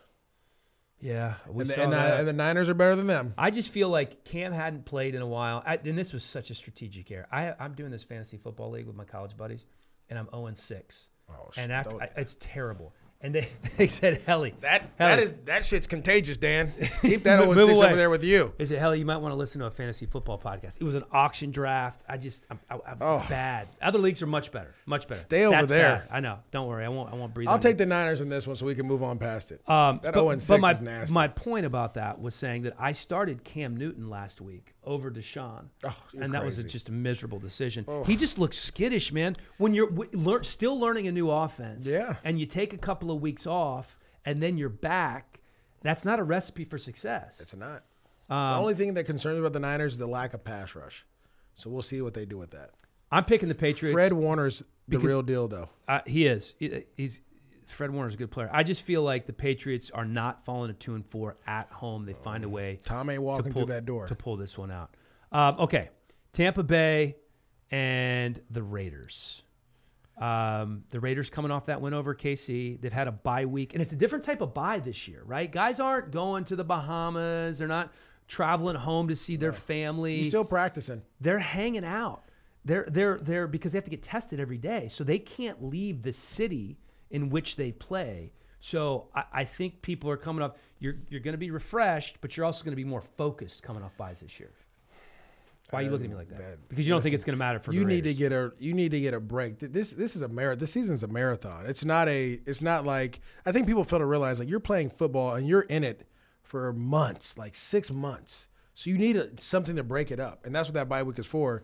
Yeah, we and, the, saw and, that. and the Niners are better than them. I just feel like Cam hadn't played in a while, I, and this was such a strategic error. I, I'm doing this fantasy football league with my college buddies, and I'm 0 and 6, Oh, and after I, it's terrible. And they, they said, "Helly, that Hell, that is that shit's contagious, Dan. Keep that Move 0 6 away. over there with you. They said, Helly, you might want to listen to a fantasy football podcast. It was an auction draft. I just, I'm, I, I, it's Oh. bad. Other leagues are much better, much better. Stay over That's there. bad. I know. Don't worry. I won't. I won't breathe. I'll take the Niners in this one so we can move on past it. Um, That but, 0 and but 6 my, is nasty. my point about that was saying that I started Cam Newton last week over Deshaun, Oh, and that was a, just a miserable decision. He just looks skittish, man. When you're w- lear- still learning a new offense, Yeah. and you take a couple of weeks off, and then you're back. That's not a recipe for success. It's not. Um, the only thing that concerns me about the Niners is the lack of pass rush. So we'll see what they do with that. I'm picking the Patriots. Fred Warner's the real deal, though. Uh, he is. He- he's Fred Warner's a good player. I just feel like the Patriots are not falling to two and four at home. They find a way Tom ain't to walking pull through that door. to pull this one out. Um, okay, Tampa Bay and the Raiders. Um, the Raiders coming off that win over KC. They've had a bye week, and it's a different type of bye this year, right? Guys aren't going to the Bahamas. They're not traveling home to see their family He's still practicing. they're hanging out. They're they're they're because they have to get tested every day, so they can't leave the city in which they play. So I, I think people are coming up. You're you're going to be refreshed, but you're also going to be more focused coming off byes this year. Why are you looking at me like that? that- because you don't think it's going to matter for you need to get a you need to get a break. This this is a marathon. This season's a marathon. It's not a. It's not like I think people fail to realize like you're playing football and you're in it for months, like six months. So you need a, something to break it up, and that's what that bye week is for.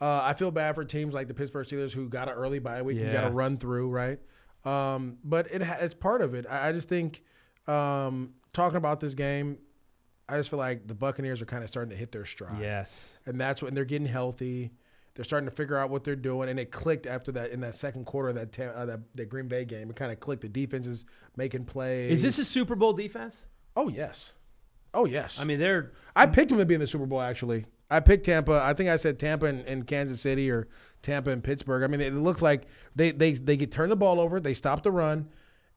Uh, I feel bad for teams like the Pittsburgh Steelers who got an early bye week and got Yeah. to run through, right? Um, but it ha- it's part of it. I, I just think um, talking about this game, I just feel like the Buccaneers are kind of starting to hit their stride yes. and that's when they're getting healthy. They're starting to figure out what they're doing, and it clicked after that in that second quarter of that uh, that, that Green Bay game. It kind of clicked. The defense is making plays. Is this a Super Bowl defense? Oh yes, oh yes. I mean, they're I picked them to be in the Super Bowl. Actually, I picked Tampa. I think I said Tampa and, and Kansas City or Tampa and Pittsburgh. I mean, it looks like they they they get turn the ball over. They stop the run,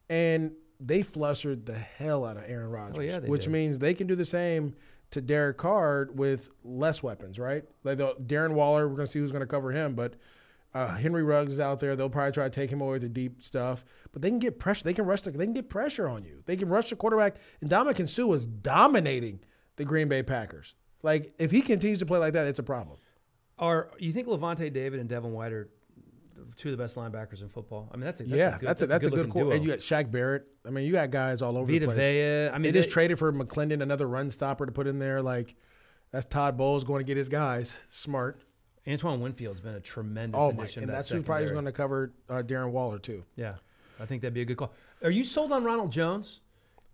and they flustered the hell out of Aaron Rodgers. Oh, yeah, which did. means they can do the same to Derek Carr with less weapons, right? Like the, Darren Waller, we're gonna see who's gonna cover him, but. Uh, Henry Ruggs is out there. They'll probably try to take him away with the deep stuff, but they can get pressure. They can rush. The, they can get pressure on you. They can rush the quarterback. And Ndamukong Suh was dominating the Green Bay Packers. Like if he continues to play like that, it's a problem. are you think Lavonte David and Devin White are two of the best linebackers in football? I mean, that's a that's yeah, a good, that's a that's a good looking core. duo. And you got Shaq Barrett. I mean, you got guys all over Vita the place. Vea. I they mean, just traded for McLendon, another run stopper to put in there. Like that's Todd Bowles going to get his guys smart. Antoine Winfield's been a tremendous Oh my! addition. And that that's who's probably secondary. going to cover uh, Darren Waller too. Yeah, I think that'd be a good call. Are you sold on Ronald Jones?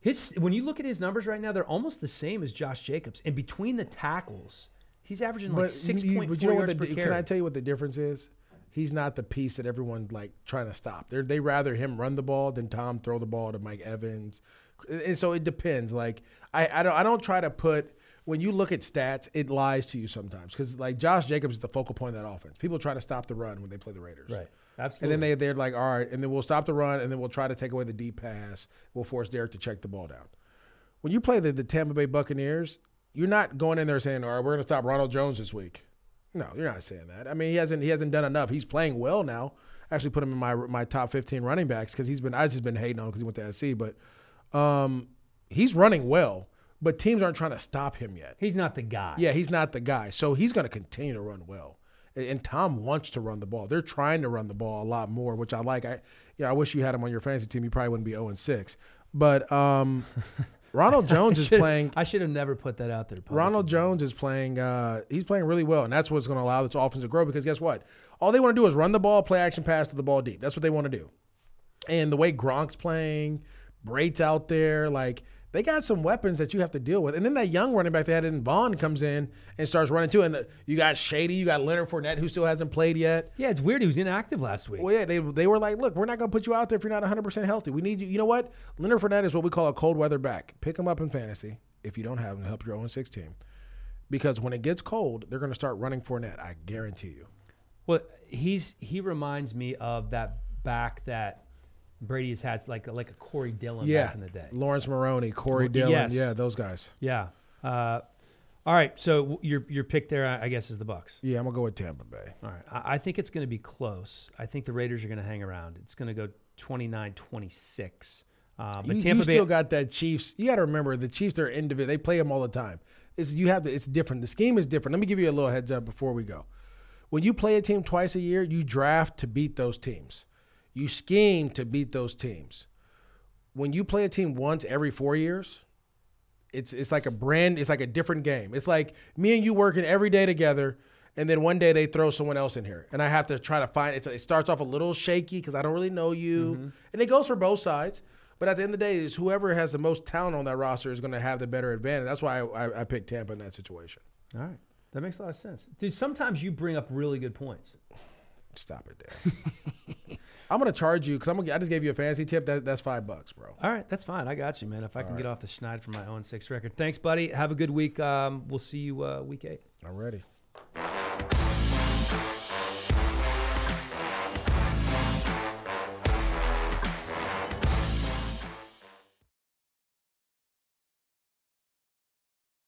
His when you look at his numbers right now, they're almost the same as Josh Jacobs. And between the tackles, he's averaging like six point but you know what yards the, per Can carry. I tell you what the difference is? He's not the piece that everyone like trying to stop. They they rather him run the ball than Tom throw the ball to Mike Evans, and so it depends. Like I I don't I don't try to put when you look at stats, it lies to you sometimes because like Josh Jacobs is the focal point of that offense. People try to stop the run when they play the Raiders, right, And then they they're like, all right, and then we'll stop the run, and then we'll try to take away the deep pass. We'll force Derek to check the ball down. When you play the, the Tampa Bay Buccaneers, you're not going in there saying, all right, we're going to stop Ronald Jones this week. No, you're not saying that. I mean, he hasn't he hasn't done enough. He's playing well now. I actually, put him in my my top 15 running backs because he's been I just been hating on him because he went to SC, but um, he's running well. But teams aren't trying to stop him yet. he's not the guy. Yeah, he's not the guy. So he's going to continue to run well. And- Tom wants to run the ball. They're trying to run the ball a lot more, which I like. I yeah, I wish you had him on your fantasy team. You probably wouldn't be 0 and 6. But um, Ronald Jones is playing I should have never put that out there. publicly. Ronald Jones is playing. Uh, he's playing really well, and that's what's going to allow this offense to grow. Because guess what? All they want to do is run the ball, play action pass to the ball deep. That's what they want to do. And the way Gronk's playing, Brate's out there, like they got some weapons that you have to deal with. And then that young running back they had in Vaughn comes in and starts running too. And the, you got Shady, you got Leonard Fournette who still hasn't played yet. Yeah, it's weird. He was inactive last week. Well, yeah, they, they were like, look, we're not going to put you out there if you're not 100% healthy. We need you. You know what? Leonard Fournette is what we call a cold weather back. Pick him up in fantasy if you don't have him to help your own 6 team. Because when it gets cold, they're going to start running Fournette. I guarantee you. Well, he's he reminds me of that back that Brady has had, like like a Corey Dillon Yeah, back in the day. Laurence Maroney, Corey Dillon, yes. yeah, those guys. Yeah. Uh, all right. So your your pick there, I guess, is the Bucks. Yeah, I'm gonna go with Tampa Bay. All right. I, I think it's going to be close. I think the Raiders are going to hang around. It's going to go 29-26. Uh, but you, Tampa you Bay. still got that Chiefs. You got to remember the Chiefs. They're individual. They play them all the time. It's you have to. It's different. The scheme is different. Let me give you a little heads up before we go. When you play a team twice a year, you draft to beat those teams. You scheme to beat those teams. When you play a team once every four years, it's it's like a brand. It's like a different game. It's like me and you working every day together, and then one day they throw someone else in here, and I have to try to find. It starts off a little shaky because I don't really know you, mm-hmm. and it goes for both sides. But at the end of the day, is whoever has the most talent on that roster is going to have the better advantage. That's why I, I, I picked Tampa in that situation. all right. That makes a lot of sense. Dude, sometimes you bring up really good points. Stop it, there. I'm gonna charge you because I'm gonna. I just gave you a fantasy tip. That, that's five bucks, bro. All right, that's fine. I got you, man. If I can get off the schneid for my 0 6 record. Thanks, buddy. Have a good week. Um, we'll see you uh, week eight. I'm ready.